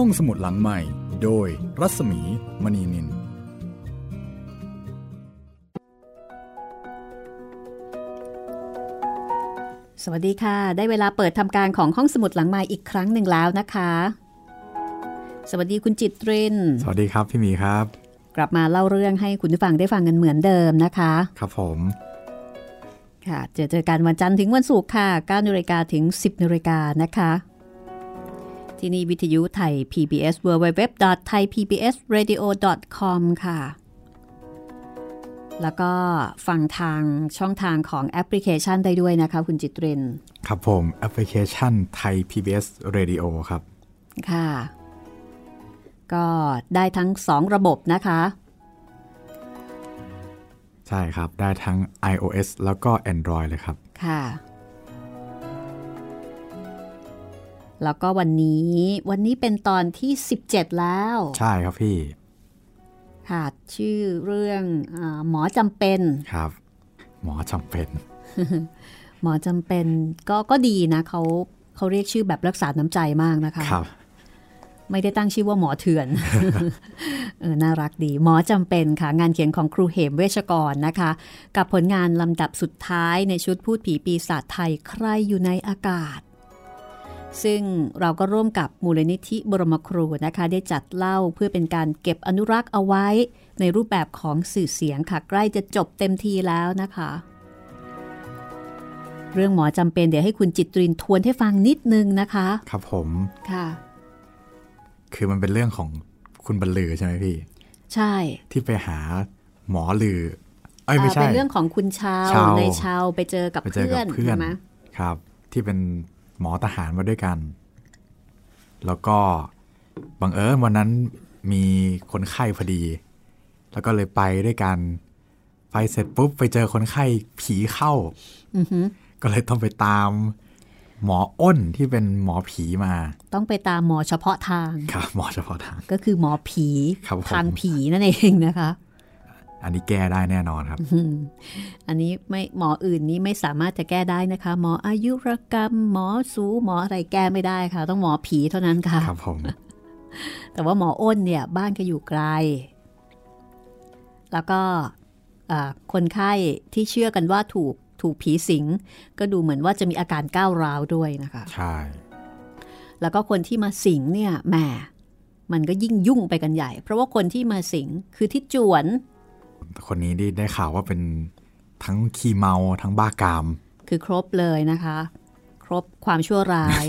ห้องสมุดหลังใหม่ โดยรัศมีมณีนิน สวัสดีค่ะ ได้เวลาเปิดทำการของห้องสมุดหลังใหม่อีกครั้งหนึ่งแล้วนะคะ สวัสดีคุณจิตรินสวัสดีครับพี่หมีครับ กลับมาเล่าเรื่องให้คุณผู้ฟังได้ฟังกันเหมือนเดิมนะคะ ครับผมค่ะเจอเจอกันวันจันทร์ถึงวันศุกร์ค่ะ9นาฬิกาถึง 10นาฬิกานะคะ ที่นี่วิทยุไทย PBS www.thaipbsradio.com ค่ะ แล้วก็ฟังทางช่องทางของแอปพลิเคชันได้ด้วยนะคะ คุณจิตเรน ครับผมแอปพลิเคชันไทย PBS Radio ครับ ค่ะ ก็ได้ทั้ง2ระบบนะคะ ใช่ครับ ได้ทั้ง iOS แล้วก็ Android เลยครับ ค่ะ แล้วก็วันนี้วันนี้เป็นตอนที่ 17 แล้ว ใช่ครับพี่ค่ะชื่อเรื่องอาหมอจำเป็นครับ หมอจำเป็น หมอจำเป็นก็ก็ดีนะเขาเขาเรียกชื่อแบบรักษาน้ำใจมากนะคะครับ ไม่ได้ตั้งชื่อว่าหมอเถื่อนเออน่ารักดี หมอจำเป็นค่ะ งานเขียนของครูเหมเวชกรนะคะ กับผลงานลำดับสุดท้ายในชุดพูดผีปีศาจไทยใครอยู่ในอากาศ ซึ่งเราก็ร่วมกับมูลนิธิบรมครูนะคะ ได้จัดเล่าเพื่อเป็นการเก็บอนุรักษ์เอาไว้ ในรูปแบบของสื่อเสียงค่ะ ใกล้จะจบเต็มทีแล้วนะคะ เรื่องหมอจำเป็นเดี๋ยวให้คุณจิตรินทวนให้ฟังนิดนึงนะคะ ครับผมค่ะ คือมันเป็นเรื่องของคุณบรรลือใช่ไหมพี่ ใช่ ที่ไปหาหมอลือเอ้ยไม่ใช่เป็นเรื่องของคุณชาวชาวในชาวไปเจอกับไปเจอเพื่กัอบนเพื่อนใช่ไหมครับ ที่เป็น หมอทหารมาด้วยกัน แล้วก็บังเอิญวันนั้นมีคนไข้พอดี แล้วก็เลยไปด้วยกัน ไปเสร็จปุ๊บไปเจอคนไข้ผีเข้าอือหือก็เลยต้องไปตามหมออ้นที่เป็นหมอผีมา ต้องไปตามหมอเฉพาะทาง ครับ หมอเฉพาะทาง ก็คือหมอผีครับผมทางผีนั่นเองนะคะ อันนี้แก้ได้แน่นอนครับอืมอันนี้ไม่หมออื่นนี้ไม่สามารถจะแก้ได้นะคะ หมออายุรกรรม หมอสูหมออะไรแก้ไม่ได้ค่ะ ต้องหมอผีเท่านั้นค่ะ ครับผม แต่ว่าหมออ้นเนี่ย บ้านก็อยู่ไกล แล้วก็อ่าคนไข้ที่เชื่อกันว่าถูกถูกผีสิง ก็ดูเหมือนว่าจะมีอาการก้าวร้าวด้วยนะคะ ใช่ แล้วก็คนที่มาสิงเนี่ยแหมมันก็ยิ่งยุ่งไปกันใหญ่ เพราะว่าคนที่มาสิงคือที่จวน คนนี้ได้ได้ข่าวว่าเป็นทั้งขี้เมาทั้งบ้ากาม คือครบเลยนะคะ ครบความชั่วร้าย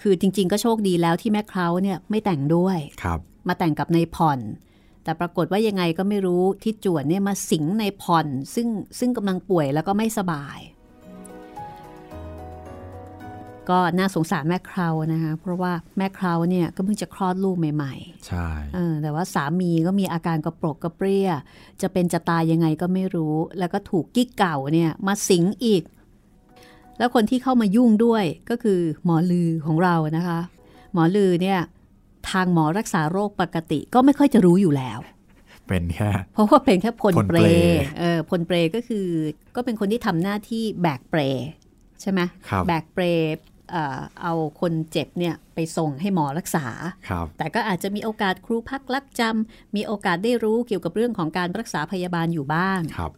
คือจริง ๆ ก็โชคดีแล้วที่แม่เคล้าเนี่ยไม่แต่งด้วยครับ มาแต่งกับในายผ่อน แต่ปรากฏว่ายังไงก็ไม่รู้ที่จวนเนี่ยมาสิงในายผ่อน ซึ่งซึ่งกำลังป่วยแล้วก็ไม่สบาย ก็น่าสงสารแม่เครานะคะเพราะว่าแม่เคราเนี่ยก็เพิ่งจะคลอดลูกใหม่ๆ ใช่เออแต่ว่าสามีก็มีอาการกระปรกกระเปรี้ย จะเป็นจะตายยังไงก็ไม่รู้ แล้วก็ถูกกิ๊กเก่าเนี่ยมาสิงอีก แล้วคนที่เข้ามายุ่งด้วยก็คือหมอลือของเรานะคะ หมอลือเนี่ยทางหมอรักษาโรคปกติก็ไม่ค่อยจะรู้อยู่แล้วเป็นแค่เพราะว่าเป็นแค่พลพลเปเปรรเออพลเปรก็คือ ก็เป็นคนที่ทำหน้าที่แบกเปรใช่ไหมครับแบกเปร เอ่อเอาคนเจ็บเนี่ยไปส่งให้หมอรักษาครับแต่ก็อาจจะมีโอกาสครูพักลักจำมีโอกาสได้รู้เกี่ยวกับเรื่องของการรักษาพยาบาลอยู่บ้างครับ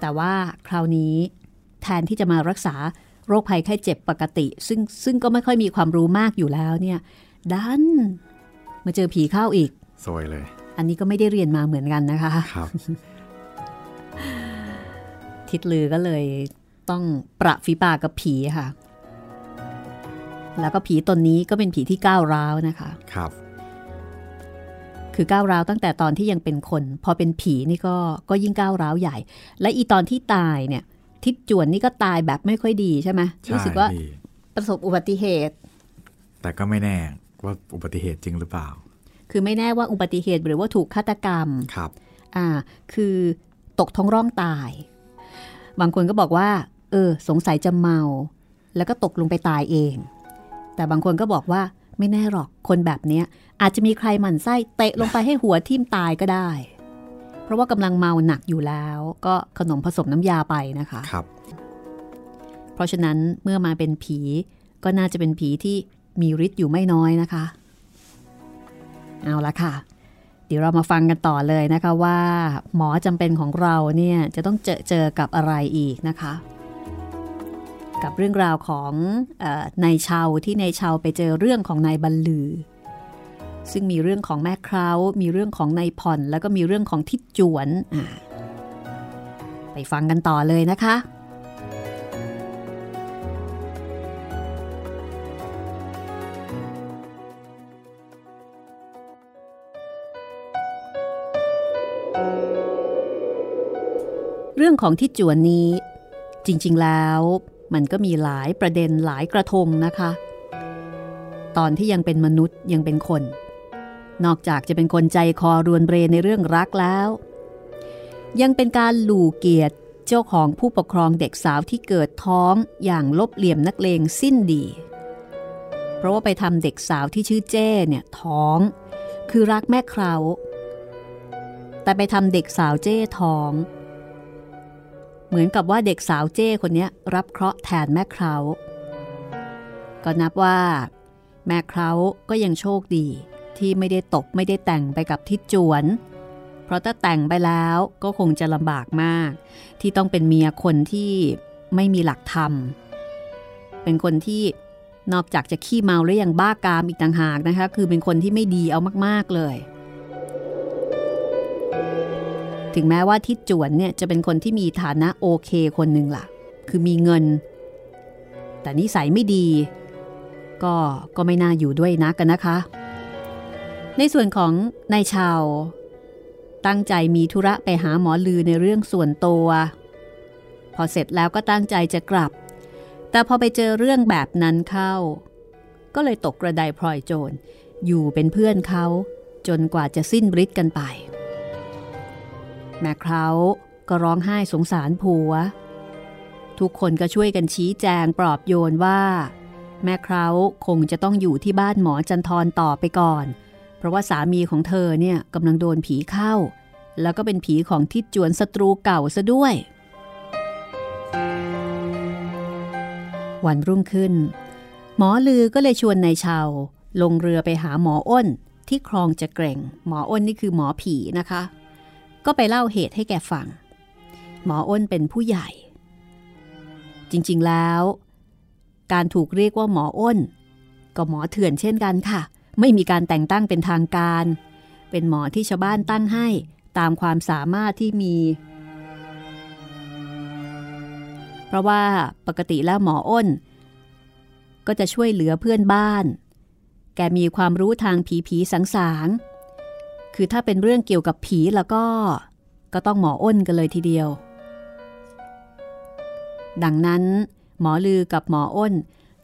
แต่ว่าคราวนี้แทนที่จะมารักษาโรคภัยไข้เจ็บปกติ ซึ่งซึ่งก็ไม่ค่อยมีความรู้มากอยู่แล้วเนี่ยดันมาเจอผีเข้าอีกสวยเลย อันนี้ก็ไม่ได้เรียนมาเหมือนกันนะคะครับทิดลือก็เลยต้องประฝีปากกับผีค่ะ แล้วก็ผีตนนี้ก็เป็นผีที่ก้าวร้าวนะคะครับ คือก้าวร้าวตั้งแต่ตอนที่ยังเป็นคน พอเป็นผีนี่ก็ก็ยิ่งก้าวร้าวใหญ่ และอีตอนที่ตายเนี่ย ทิดจวนนี่ก็ตายแบบไม่ค่อยดีใช่ไหมใช่รู้สึกว่าพี่ประสบอุบัติเหตุ แต่ก็ไม่แน่ว่าอุบัติเหตุจริงหรือเปล่า คือไม่แน่ว่าอุบัติเหตุหรือว่าถูกฆาตกรรมครับอ่าคือตกท้องร่องตาย บางคนก็บอกว่า เออ สงสัยจะเมา แล้วก็ตกลงไปตายเอง แต่บางคนก็บอกว่าไม่แน่หรอกคนแบบเนี้ยอาจจะมีใครหมั่นไส้เตะลงไปให้หัวทิ่มตายก็ได้ เพราะว่ากำลังเมาหนักอยู่แล้ว ก็ขนมผสมน้ำยาไปนะคะครับ เพราะฉะนั้นเมื่อมาเป็นผีก็น่าจะเป็นผีที่มีฤทธิ์อยู่ไม่น้อยนะคะ เอาละค่ะ เดี๋ยวเรามาฟังกันต่อเลยนะคะว่า หมอจำเป็นของเราเนี่ยจะต้องเจอเจอกับอะไรอีกนะคะ กับเรื่องราวของนายชาวที่นายชาวไปเจอเรื่องของนายบรรลือ ซึ่งมีเรื่องของแม่คราวมีเรื่องของนายผ่อน แล้วก็มีเรื่องของทิดจวนไปฟังกันต่อเลยนะคะเรื่องของทิศจวนนี้ จริงๆแล้ว มันก็มีหลายประเด็นหลายกระทงนะคะ ตอนที่ยังเป็นมนุษย์ยังเป็นคน นอกจากจะเป็นคนใจคอรวนเรในเรื่องรักแล้ว ยังเป็นการหลู่เกียรติเจ้าของผู้ปกครองเด็กสาวที่เกิดท้องอย่างลบเหลี่ยมนักเลงสิ้นดี เพราะว่าไปทำเด็กสาวที่ชื่อเจ้เนี่ยท้อง คือรักแม่คราวแต่ไปทำเด็กสาวเจ้ท้อง เหมือนกับว่าเด็กสาวเจ้คนนี้รับเคราะห์แทนแม่คราวก็นับว่า แม่คราวก็ยังโชคดีที่ไม่ได้ตกไม่ได้แต่งไปกับทิศจวน เพราะถ้าแต่งไปแล้วก็คงจะลำบากมาก ที่ต้องเป็นเมียคนที่ไม่มีหลักธรรม เป็นคนที่นอกจากจะขี้เมาแล้วยังบ้ากามอีกต่างหากนะคะ คือเป็นคนที่ไม่ดีเอามากๆเลย ถึงแม้ว่าทิดจวนเนี่ยจะเป็นคนที่มีฐานะโอเคคนหนึ่งล่ะ คือมีเงิน แต่นิสัยไม่ดี ก็ก็ไม่น่าอยู่ด้วยนักกันนะคะ ในส่วนของนายชาว ตั้งใจมีธุระไปหาหมอลือในเรื่องส่วนตัว พอเสร็จแล้วก็ตั้งใจจะกลับ แต่พอไปเจอเรื่องแบบนั้นเข้า ก็เลยตกกระไดพลอยโจรอยู่เป็นเพื่อนเขาจนกว่าจะสิ้นฤทธิ์กันไป แม่เขาก็ร้องไห้สงสารผัว ทุกคนก็ช่วยกันชี้แจงปลอบโยนว่า แม่เขาคงจะต้องอยู่ที่บ้านหมอจันทรต่อไปก่อน เพราะว่าสามีของเธอเนี่ยกำลังโดนผีเข้า แล้วก็เป็นผีของทิดจวนศัตรูเก่าซะด้วย วันรุ่งขึ้น หมอลือก็เลยชวนนายชาวลงเรือไปหาหมออ้นที่คลองจะเกร่ง หมออ้นนี่คือหมอผีนะคะ ก็ไปเล่าเหตุให้แกฟัง หมออ้นเป็นผู้ใหญ่ จริงๆแล้ว การถูกเรียกว่าหมออ้น ก็หมอเถื่อนเช่นกันค่ะ ไม่มีการแต่งตั้งเป็นทางการ เป็นหมอที่ชาวบ้านตั้งให้ตามความสามารถที่มี เพราะว่าปกติแล้วหมออ้น ก็จะช่วยเหลือเพื่อนบ้าน แกมีความรู้ทางผีผีสังสาง คือถ้าเป็นเรื่องเกี่ยวกับผีแล้วก็ ก็ต้องหมออ้นกันเลยทีเดียว ดังนั้น หมอลือกับหมออ้น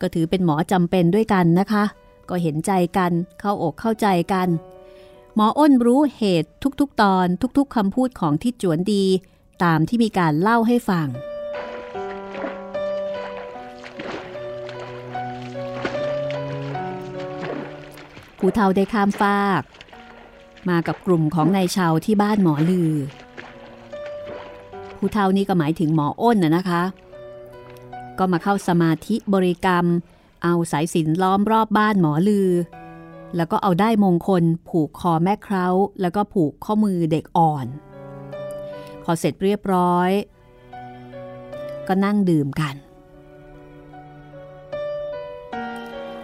ก็ถือเป็นหมอจำเป็นด้วยกันนะคะ ก็เห็นใจกันเข้าอกเข้าใจกัน หมออ้นรู้เหตุทุกๆตอนทุกๆคำพูดของทิดจวนดี ตามที่มีการเล่าให้ฟังผู้เฒ่าได้ข้ามฟาก มากับกลุ่มของนายชาวที่บ้านหมอลือ ผู้เฒ่านี่ก็หมายถึงหมออ้นนะนะคะ ก็มาเข้าสมาธิบริกรรม เอาสายสินล้อมรอบบ้านหมอลือ แล้วก็เอาได้มงคลผูกคอแม่เคราแล้วก็ผูกข้อมือเด็กอ่อน พอเสร็จเรียบร้อย ก็นั่งดื่มกัน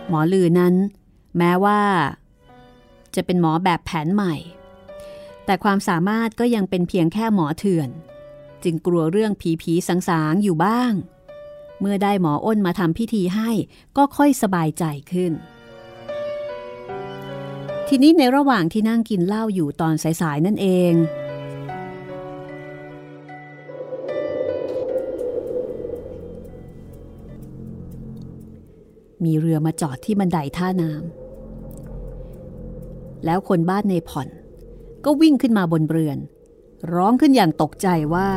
หมอลือนั้น แม้ว่า จะเป็นหมอแบบแผนใหม่ แต่ความสามารถก็ยังเป็นเพียงแค่หมอเถื่อน จึงกลัวเรื่องผีผีสางสางอยู่บ้าง เมื่อได้หมออ้นมาทำพิธีให้ก็ค่อยสบายใจขึ้น ทีนี้ในระหว่างที่นั่งกินเหล้าอยู่ตอนสายๆนั่นเองมีเรือมาจอดที่บันไดท่าน้ำ แล้วคนบ้านในผ่อน ก็วิ่งขึ้นมาบนเรือน ร้องขึ้นอย่างตกใจว่า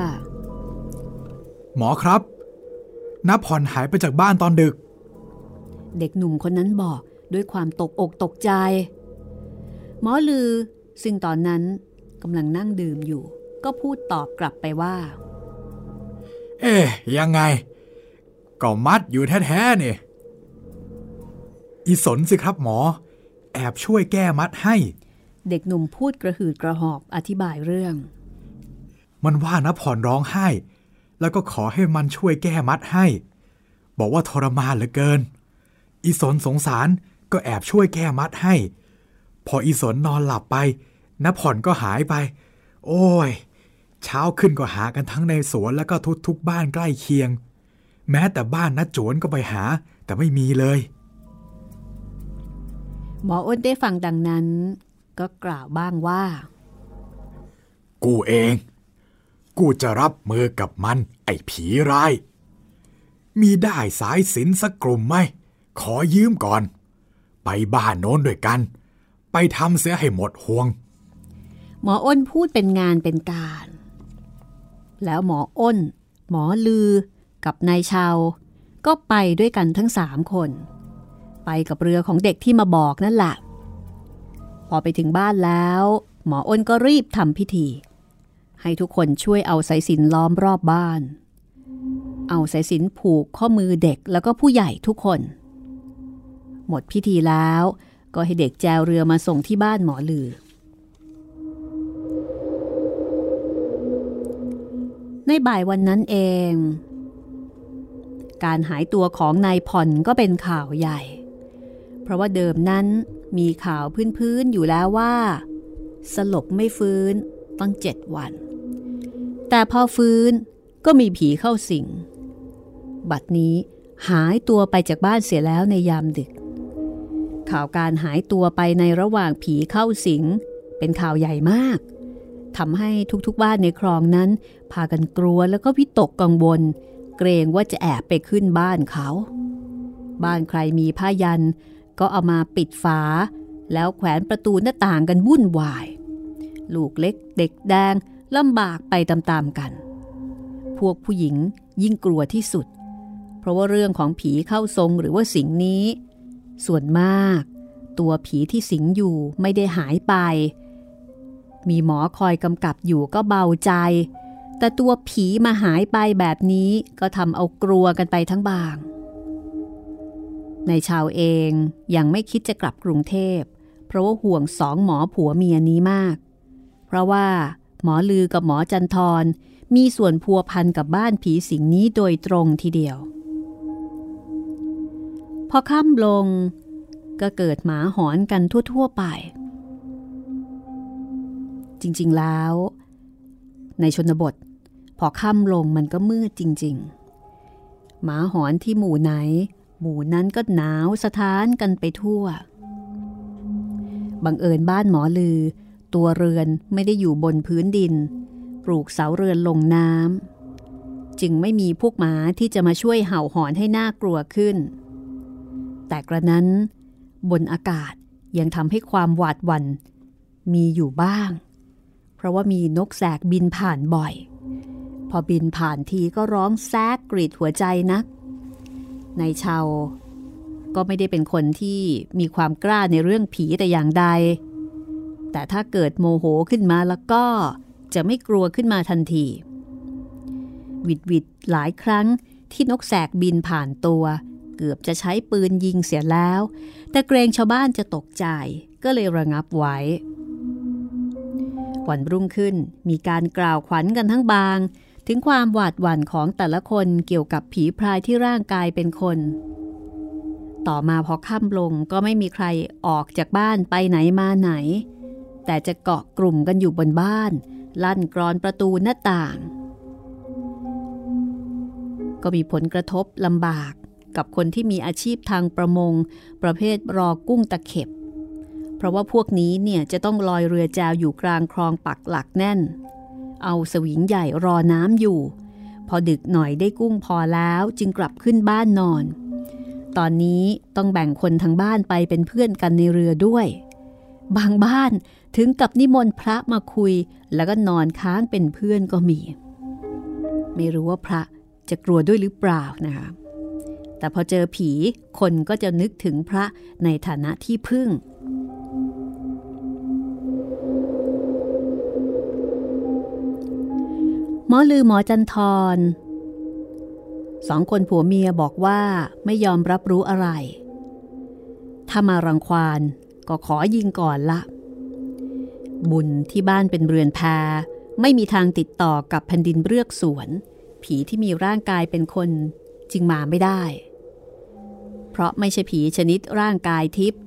หมอครับน้าผ่อนหายไปจากบ้านตอนดึก เด็กหนุ่มคนนั้นบอกด้วยความตกอกตกใจ หมอลือซึ่งตอนนั้นกำลังนั่งดื่มอยู่ ก็พูดตอบกลับไปว่า เอ๊ยังไง ก็มัดอยู่แท้ๆนี่อีสนสิครับหมอ แอบช่วยแก้มัดให้ เด็กหนุ่มพูดกระหืดกระหอบอธิบายเรื่อง มันว่านะผ่อนร้องไห้ แล้วก็ขอให้มันช่วยแก้มัดให้ บอกว่าทรมานเหลือเกิน อีสนสงสารก็แอบช่วยแก้มัดให้ พออีสนนอนหลับไปนผ่อนก็หายไป โอ้ย เช้าขึ้นก็หากันทั้งในสวนแล้วก็ทุกทุกบ้านใกล้เคียง แม้แต่บ้านนัดโจนก็ไปหา แต่ไม่มีเลย หมออ้นได้ฟังดังนั้น ก็กล่าวบ้างว่า กูเอง กูจะรับมือกับมัน ไอ้ผีร้าย มีได้สายสินสักกลุ่มไหม ขอยืมก่อน ไปบ้านโน้นด้วยกัน ไปทำเสียให้หมดห่วง หมออ้นพูดเป็นงานเป็นการ แล้วหมออ้น หมอลือ กับนายชาว ก็ไปด้วยกันทั้งสามคน ไปกับเรือของเด็กที่มาบอกนั่นแหละพอไปถึงบ้านแล้ว หมออ้นก็รีบทำพิธี ให้ทุกคนช่วยเอาสายสินล้อมรอบบ้าน เอาสายสินผูกข้อมือเด็กแล้วก็ผู้ใหญ่ทุกคน หมดพิธีแล้วก็ให้เด็กแจวเรือมาส่งที่บ้านหมอลือ ในบ่ายวันนั้นเอง การหายตัวของนายผ่อนก็เป็นข่าวใหญ่ เพราะว่าเดิมนั้นมีข่าวพื้นๆอยู่แล้วว่า สลบไม่ฟื้นตั้งเจ็ดวัน แต่พอฟื้นก็มีผีเข้าสิง บัดนี้หายตัวไปจากบ้านเสียแล้วในยามดึก ข่าวการหายตัวไปในระหว่างผีเข้าสิง เป็นข่าวใหญ่มากทำให้ทุกๆบ้านในคลองนั้น พากันกลัวแล้วก็วิตกกังวล เกรงว่าจะแอบไปขึ้นบ้านเขา บ้านใครมีผ้ายัน ก็เอามาปิดฝา แล้วแขวนประตูหน้าต่างกันวุ่นวาย ลูกเล็กเด็กแดงลำบากไปตามๆกัน พวกผู้หญิงยิ่งกลัวที่สุด เพราะว่าเรื่องของผีเข้าทรงหรือว่าสิงนี้ ส่วนมาก ตัวผีที่สิงอยู่ไม่ได้หายไป มีหมอคอยกำกับอยู่ก็เบาใจ แต่ตัวผีมาหายไปแบบนี้ก็ทำเอากลัวกันไปทั้งบาง ในชาวเองยังไม่คิดจะกลับกรุงเทพ เพราะว่าห่วงสองหมอผัวเมียนี้มาก เพราะว่าหมอลือกับหมอจันทรมีส่วนพัวพันกับบ้านผีสิงนี้โดยตรงทีเดียว พอค่ำลงก็เกิดหมาหอนกันทั่ว ๆ ไป จริงๆแล้ว ในชนบท พอค่ำลงมันก็มืดจริง ๆ หมาหอนที่หมู่ไหน หมู่นั้นก็หนาวสะท้านกันไปทั่ว บังเอิญบ้านหมอลือ ตัวเรือนไม่ได้อยู่บนพื้นดิน ปลูกเสาเรือนลงน้ำจึงไม่มีพวกหมาที่จะมาช่วยเห่าหอนให้น่ากลัวขึ้น แต่กระนั้น บนอากาศยังทำให้ความหวาดหวัน่นมีอยู่บ้าง เพราะว่ามีนกแสกบินผ่านบ่อย พอบินผ่านทีก็ร้องแซกกรีดหัวใจนัก ในชาวก็ไม่ได้เป็นคนที่มีความกล้าในเรื่องผีแต่อย่างใด แต่ถ้าเกิดโมโหขึ้นมาแล้วก็จะไม่กลัวขึ้นมาทันที วิดวิดหลายครั้งที่นกแสกบินผ่านตัว เกือบจะใช้ปืนยิงเสียแล้ว แต่เกรงชาวบ้านจะตกใจก็เลยระงับไว้ วันรุ่งขึ้นมีการกล่าวขวัญกันทั้งบาง ถึงความหวาดหวั่นของแต่ละคนเกี่ยวกับผีพรายที่ร่างกายเป็นคน ต่อมาพอค่ำลงก็ไม่มีใครออกจากบ้านไปไหนมาไหน แต่จะเกาะกลุ่มกันอยู่บนบ้าน ลั่นกรอนประตูหน้าต่าง ก็มีผลกระทบลำบากกับคนที่มีอาชีพทางประมง ประเภทรอกุ้งตะเข็บ เพราะว่าพวกนี้เนี่ยจะต้องลอยเรือแจวอยู่กลางคลองปักหลักแน่น เอาสวิงใหญ่รอน้ำอยู่ พอดึกหน่อยได้กุ้งพอแล้วจึงกลับขึ้นบ้านนอน ตอนนี้ต้องแบ่งคนทางบ้านไปเป็นเพื่อนกันในเรือด้วย บางบ้านถึงกับนิมนต์พระมาคุย แล้วก็นอนค้างเป็นเพื่อนก็มี ไม่รู้ว่าพระจะกลัวด้วยหรือเปล่านะคะแต่พอเจอผีคนก็จะนึกถึงพระในฐานะที่พึ่ง มอลือหมอจันทรสองคนผัวเมียบอกว่าไม่ยอมรับรู้อะไร ถ้ามารังควานก็ขอยิงก่อนละ บุญที่บ้านเป็นเรือนแพไม่มีทางติดต่อกับแผ่นดินเรือกสวน ผีที่มีร่างกายเป็นคนจึงมาไม่ได้ เพราะไม่ใช่ผีชนิดร่างกายทิพย์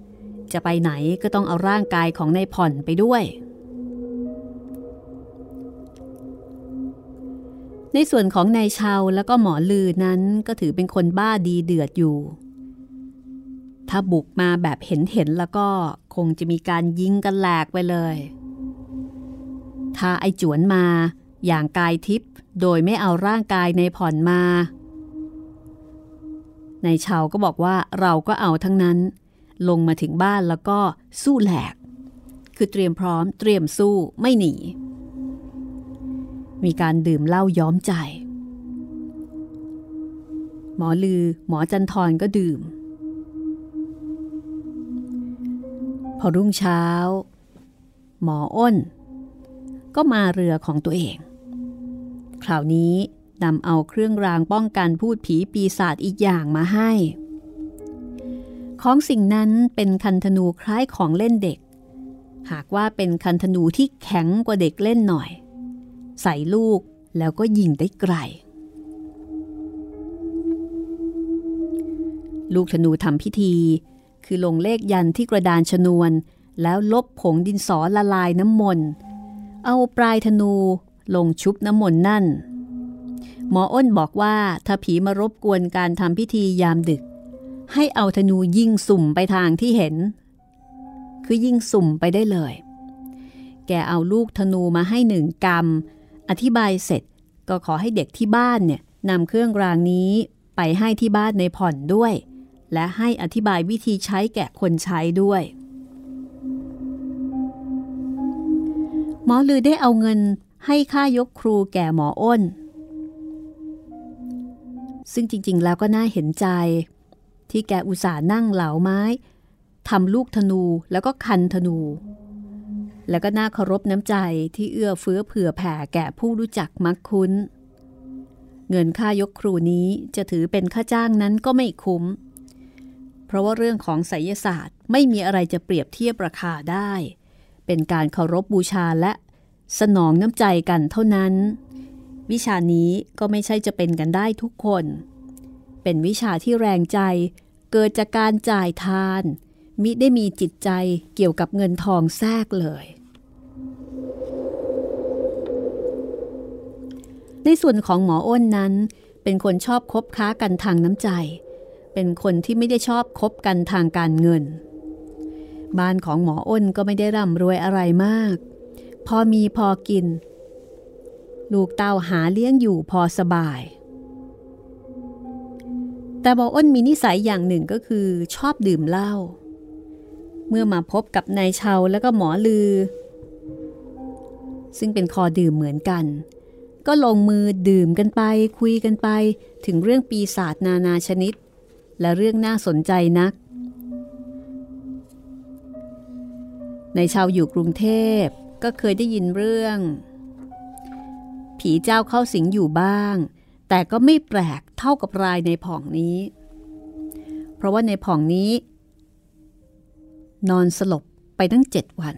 จะไปไหนก็ต้องเอาร่างกายของนายผ่อนไปด้วย ในส่วนของนายชาวแล้วก็หมอลือนั้นก็ถือเป็นคนบ้าดีเดือดอยู่ ถ้าบุกมาแบบเห็นเห็นแล้วก็คงจะมีการยิงกันแหลกไปเลย ถ้าไอจวนมาอย่างกายทิพย์โดยไม่เอาร่างกายในผ่อนมา ในชาวก็บอกว่าเราก็เอาทั้งนั้น ลงมาถึงบ้านแล้วก็สู้แหลก คือเตรียมพร้อมเตรียมสู้ไม่หนี มีการดื่มเหล้าย้อมใจ หมอลือหมอจันทรก็ดื่ม พอรุ่งเช้า หมออ้น ก็มาเรือของตัวเอง คราวนี้นำเอาเครื่องรางป้องกันพูดผีปีศาจอีกอย่างมาให้ ของสิ่งนั้นเป็นคันธนูคล้ายของเล่นเด็ก หากว่าเป็นคันธนูที่แข็งกว่าเด็กเล่นหน่อย ใส่ลูกแล้วก็ยิงได้ไกล ลูกธนูทำพิธี คือลงเลขยันที่กระดานชนวน แล้วลบผงดินสอละลายน้ำมนต์เอาปลายธนูลงชุบน้ำมนต์นั่น หมออ้นบอกว่าถ้าผีมารบกวนการทำพิธียามดึก ให้เอาธนูยิงสุ่มไปทางที่เห็น คือยิงสุ่มไปได้เลย แกเอาลูกธนูมาให้หนึ่งกำ อธิบายเสร็จก็ขอให้เด็กที่บ้านเนี่ยนำเครื่องรางนี้ไปให้ที่บ้านในผ่อนด้วย และให้อธิบายวิธีใช้แก่คนใช้ด้วย หมอลือได้เอาเงินให้ค่ายกครูแก่หมออ้น ซึ่งจริงๆแล้วก็น่าเห็นใจ ที่แกอุตส่าห์นั่งเหลาไม้ทำลูกธนูแล้วก็คันธนู แล้วก็น่าเคารพน้ำใจที่เอื้อเฟื้อเผื่อแผ่แก่ผู้รู้จักมักคุ้น เงินค่ายกครูนี้จะถือเป็นค่าจ้างนั้นก็ไม่คุ้ม เพราะว่าเรื่องของไสยศาสตร์ไม่มีอะไรจะเปรียบเทียบราคาได้ เป็นการเคารพบบูชาและสนองน้ำใจกันเท่านั้น วิชานี้ก็ไม่ใช่จะเป็นกันได้ทุกคน เป็นวิชาที่แรงใจเกิดจากการจ่ายทาน มิได้มีจิตใจเกี่ยวกับเงินทองแทรกเลย ในส่วนของหมออ้นนั้น เป็นคนชอบคบค้ากันทางน้ำใจ เป็นคนที่ไม่ได้ชอบคบกันทางการเงิน บ้านของหมออ้นก็ไม่ได้ร่ำรวยอะไรมาก พอมีพอกิน ลูกเต้าหาเลี้ยงอยู่พอสบาย แต่หมออ้นมีนิสัยอย่างหนึ่งก็คือชอบดื่มเหล้าเมื่อมาพบกับนายเชาแล้วก็หมอลือ ซึ่งเป็นคอดื่มเหมือนกัน ก็ลงมือดื่มกันไป คุยกันไป ถึงเรื่องปีศาจนานาชนิด และเรื่องน่าสนใจนัก ในชาวอยู่กรุงเทพก็เคยได้ยินเรื่อง ผีเจ้าเข้าสิงอยู่บ้าง แต่ก็ไม่แปลกเท่ากับรายในผ่องนี้ เพราะว่าในผ่องนี้ นอนสลบไปตั้งเจ็ดวัน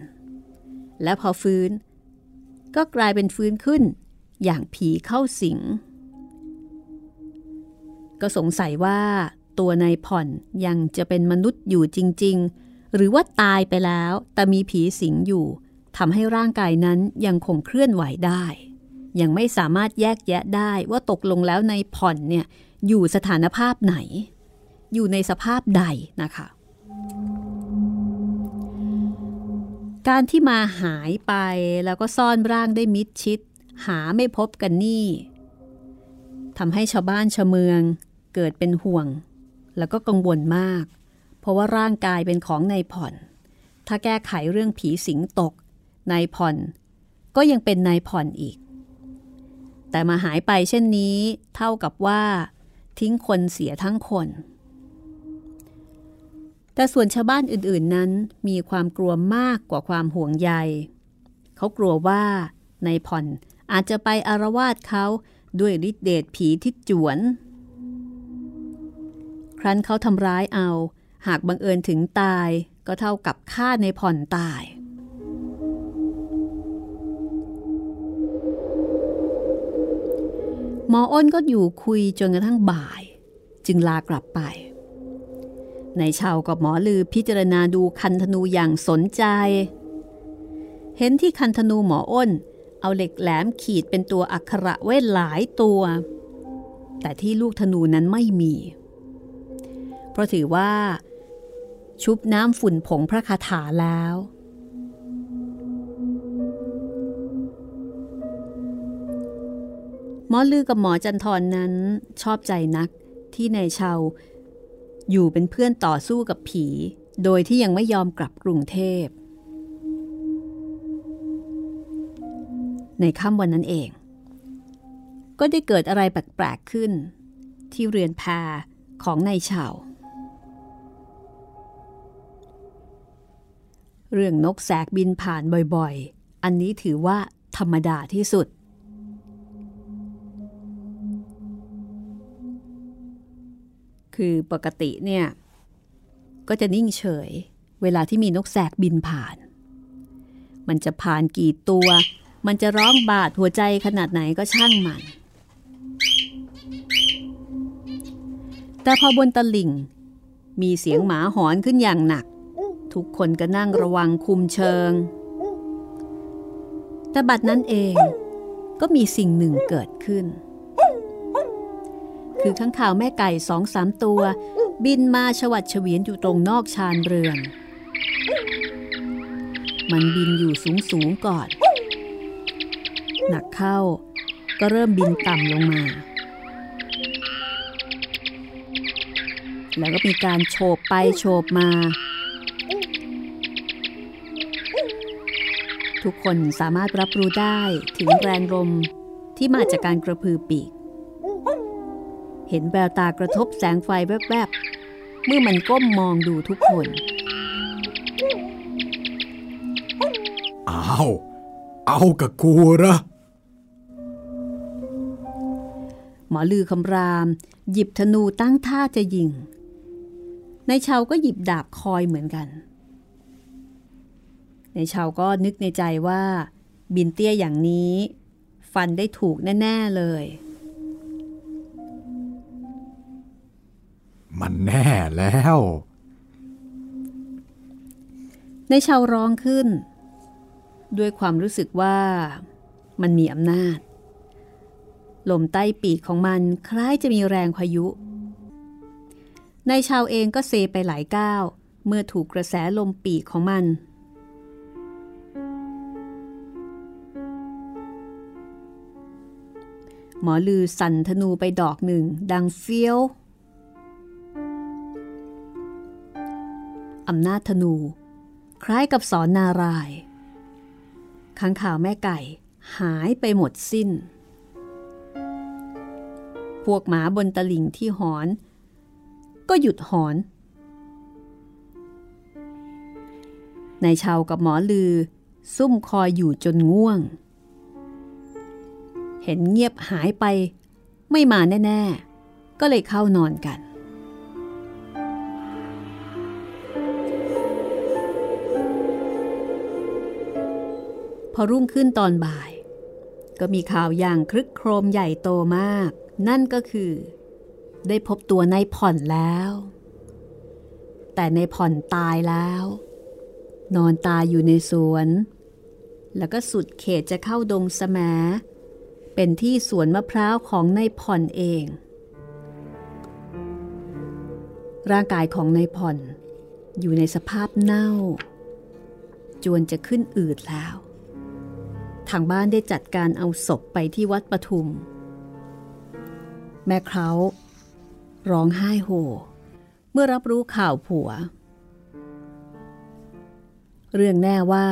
และพอฟื้น ก็กลายเป็นฟื้นขึ้น อย่างผีเข้าสิง ก็สงสัยว่าตัวนายผ่อนยังจะเป็นมนุษย์อยู่จริง ๆ หรือว่าตายไปแล้วแต่มีผีสิงอยู่ทำให้ร่างกายนั้นยังคงเคลื่อนไหวได้ ยังไม่สามารถแยกแยะได้ว่าตกลงแล้วในผ่อนเนี่ยอยู่สถานภาพไหน อยู่ในสภาพใดนะคะ การที่มาหายไปแล้วก็ซ่อนร่างได้มิดชิด หาไม่พบกันนี่ทำให้ชาวบ้านชาวเมืองเกิดเป็นห่วง แล้วก็กังวลมาก เพราะว่าร่างกายเป็นของนายผ่อน ถ้าแก้ไขเรื่องผีสิงตกนายผ่อน ก็ยังเป็นนายผ่อนอีก แต่มาหายไปเช่นนี้เท่ากับว่า ทิ้งคนเสียทั้งคน แต่ส่วนชาวบ้านอื่นๆนั้นมีความกลัวมากกว่าความห่วงใย เขากลัวว่านายผ่อน อาจจะไปอารวาสเขาด้วยฤทธิเดชผีที่จวน ครั้นเขาทำร้ายเอา หากบังเอิญถึงตายก็เท่ากับฆ่าในผ่อนตาย หมออ้นก็อยู่คุยจนกระทั่งบ่าย จึงลากลับไปนายชาวกับหมอลือพิจารณาดูคันธนูอย่างสนใจ เห็นที่คันธนูหมออ้น เอาเหล็กแหลมขีดเป็นตัวอักขระไว้หลายตัว แต่ที่ลูกธนูนั้นไม่มี เพราะถือว่า ชุบน้ำฝุ่นผงพระคาถาแล้ว หมอลือกับหมอจันทร์นนั้นชอบใจนักที่ในชาวอยู่เป็นเพื่อนต่อสู้กับผี โดยที่ยังไม่ยอมกลับกรุงเทพ ในค่ำวันนั้นเอง ก็ได้เกิดอะไรแปลกๆขึ้น ที่เรือนแพของนายชาวเรื่องนกแสกบินผ่านบ่อยๆ อันนี้ถือว่าธรรมดาที่สุด คือปกติเนี่ย ก็จะนิ่งเฉย เวลาที่มีนกแสกบินผ่าน มันจะผ่านกี่ตัว มันจะร้องบาดหัวใจขนาดไหนก็ช่างมัน แต่พอบนตลิ่ง มีเสียงหมาหอนขึ้นอย่างหนัก ทุกคนก็นั่งระวังคุมเชิง แต่บัดนั้นเองก็มีสิ่งหนึ่งเกิดขึ้น คือข้างข่าวแม่ไก่สองสามตัว บินมาชวัดเฉวียนอยู่ตรงนอกชานเรือน มันบินอยู่สูงสูงก่อน หนักเข้า ก็เริ่มบินต่ำลงมา แล้วก็มีการโฉบไปโฉบมา ทุกคนสามารถรับรู้ได้ถึงแรงลมที่มาจากการกระพือปีก เห็นแววตากระทบแสงไฟแวบๆ เมื่อมันก้มมองดูทุกคนอ้าว เอากับกูระ หมอลือคำราม หยิบธนูตั้งท่าจะยิง ในชาวก็หยิบดาบคอยเหมือนกัน ในชาวก็นึกในใจว่าบินเตี้ยอย่างนี้ ฟันได้ถูกแน่ ๆ เลย มันแน่แล้วในชาวร้องขึ้นด้วยความรู้สึกว่ามันมีอำนาจ ลมใต้ปีกของมันคล้ายจะมีแรงพายุ ในชาวเองก็เซไปหลายก้าว เมื่อถูกกระแสลมปีกของมัน หมอลือสั่นธนูไปดอกหนึ่ง ดังเฟี้ยวอำนาจธนู คล้ายกับสอนนารายข้างข่าวแม่ไก่หายไปหมดสิ้น วกหมาบนตลิ่งที่หอน ก็หยุดหอนในชาวกับหมอลือ ซุ่มคอยอยู่จนง่วง เห็นเงียบหายไป ไม่มาแน่ ๆ ก็เลยเข้านอนกัน พอรุ่งขึ้นตอนบ่าย ก็มีข่าวอย่างครึกโครมใหญ่โตมาก นั่นก็คือ ได้พบตัวนายผ่อนแล้ว แต่ในผ่อนตายแล้ว นอนตายอยู่ในสวน แล้วก็สุดเขตจะเข้าดงสมเป็นที่สวนมะพร้าวของนายผ่อนเอง ร่างกายของนายผ่อน อยู่ในสภาพเน่า จวนจะขึ้นอืดแล้ว ทางบ้านได้จัดการเอาศพไปที่วัดปทุม แม่เขาร้องไห้โหเมื่อรับรู้ข่าวผัว เรื่องแน่ว่า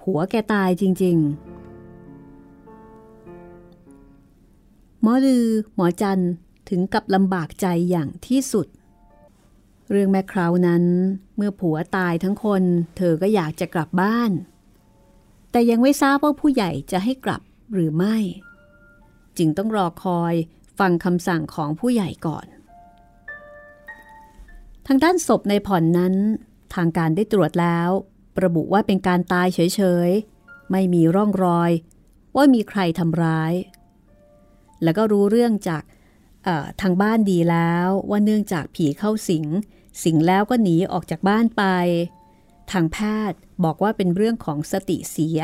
ผัวแกตายจริง ๆ หมอลือ หมอจันถึงกับลำบากใจอย่างที่สุด เรื่องแม่คราวนั้น เมื่อผัวตายทั้งคน เธอก็อยากจะกลับบ้าน แต่ยังไม่ทราบว่าผู้ใหญ่จะให้กลับหรือไม่ จึงต้องรอคอย ฟังคำสั่งของผู้ใหญ่ก่อน ทางด้านศพในผ่อนนั้น ทางการได้ตรวจแล้ว ระบุว่าเป็นการตายเฉยๆ ไม่มีร่องรอย ว่ามีใครทำร้าย แล้วก็รู้เรื่องจากทางบ้านดีแล้วว่าเนื่องจากผีเข้าสิง สิงแล้วก็หนีออกจากบ้านไป ทางแพทย์บอกว่าเป็นเรื่องของสติเสีย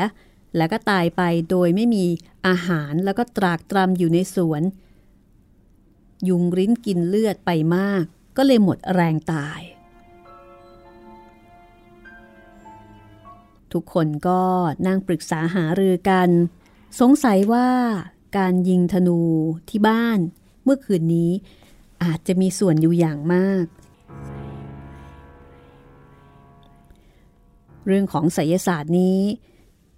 แล้วก็ตายไปโดยไม่มีอาหารแล้วก็ตรากตรำอยู่ในสวน ยุงริ้นกินเลือดไปมาก ก็เลยหมดแรงตาย ทุกคนก็นั่งปรึกษาหารือกัน สงสัยว่าการยิงธนูที่บ้านเมื่อคืนนี้อาจจะมีส่วนอยู่อย่างมาก เรื่องของไสยศาสตร์นี้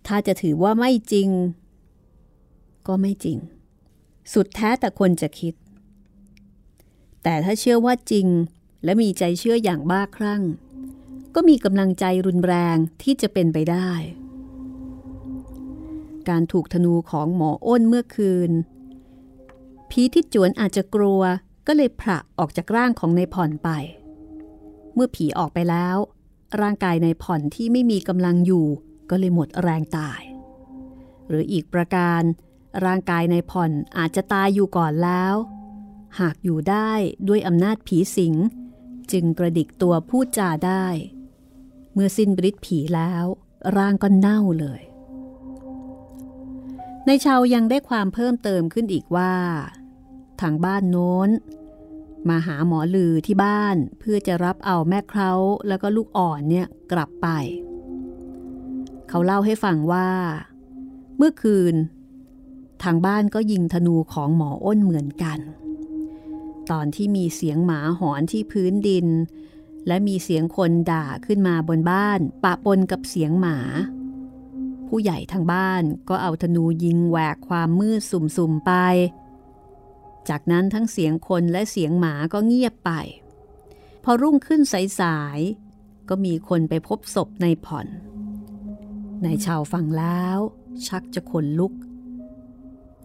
ถ้าจะถือว่าไม่จริง ก็ไม่จริง สุดแท้แต่คนจะคิด แต่ถ้าเชื่อว่าจริง และมีใจเชื่ออย่างบ้าคลั่ง ก็มีกำลังใจรุนแรงที่จะเป็นไปได้ การถูกธนูของหมออ้นเมื่อคืน ผีที่จวนอาจจะกลัวก็เลยผละออกจากร่างของในผ่อนไป เมื่อผีออกไปแล้ว ร่างกายในผ่อนที่ไม่มีกำลังอยู่ ก็เลยหมดแรงตาย หรืออีกประการ ร่างกายในผ่อนอาจจะตายอยู่ก่อนแล้ว หากอยู่ได้ด้วยอำนาจผีสิง จึงกระดิกตัวพูดจาได้ เมื่อสิ้นฤทธิ์ผีแล้ว ร่างก็เน่าเลย ในชาวยังได้ความเพิ่มเติมขึ้นอีกว่า ทางบ้านโน้น มาหาหมอลือที่บ้านเพื่อจะรับเอาแม่เคราแล้วก็ลูกอ่อนเนี่ยกลับไป เขาเล่าให้ฟังว่า เมื่อคืน ทางบ้านก็ยิงธนูของหมออ้นเหมือนกัน ตอนที่มีเสียงหมาหอนที่พื้นดิน และมีเสียงคนด่าขึ้นมาบนบ้าน ปะปนกับเสียงหมา ผู้ใหญ่ทางบ้านก็เอาธนูยิงแหวกความมืดสุ่มๆไป จากนั้นทั้งเสียงคนและเสียงหมาก็เงียบไป พอรุ่งขึ้นสายๆก็มีคนไปพบศพในผ่อนในชาวฟังแล้ว ชักจะขนลุก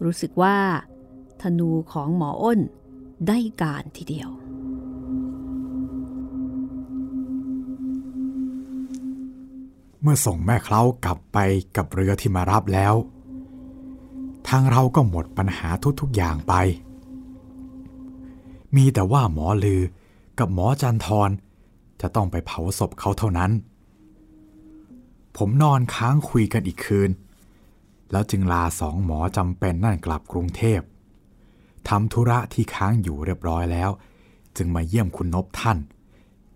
รู้สึกว่า ธนูของหมออ้น ได้การทีเดียว เมื่อส่งแม่เคล้ากลับไปกับเรือที่มารับแล้ว ทางเราก็หมดปัญหาทุกๆอย่างไป มีแต่ว่าหมอลือกับหมอจันทรจะต้องไปเผาศพเขาเท่านั้น ผมนอนค้างคุยกันอีกคืน แล้วจึงลาสองหมอจำเป็นนั่นกลับกรุงเทพ ทำธุระที่ค้างอยู่เรียบร้อยแล้ว จึงมาเยี่ยมคุณนบท่าน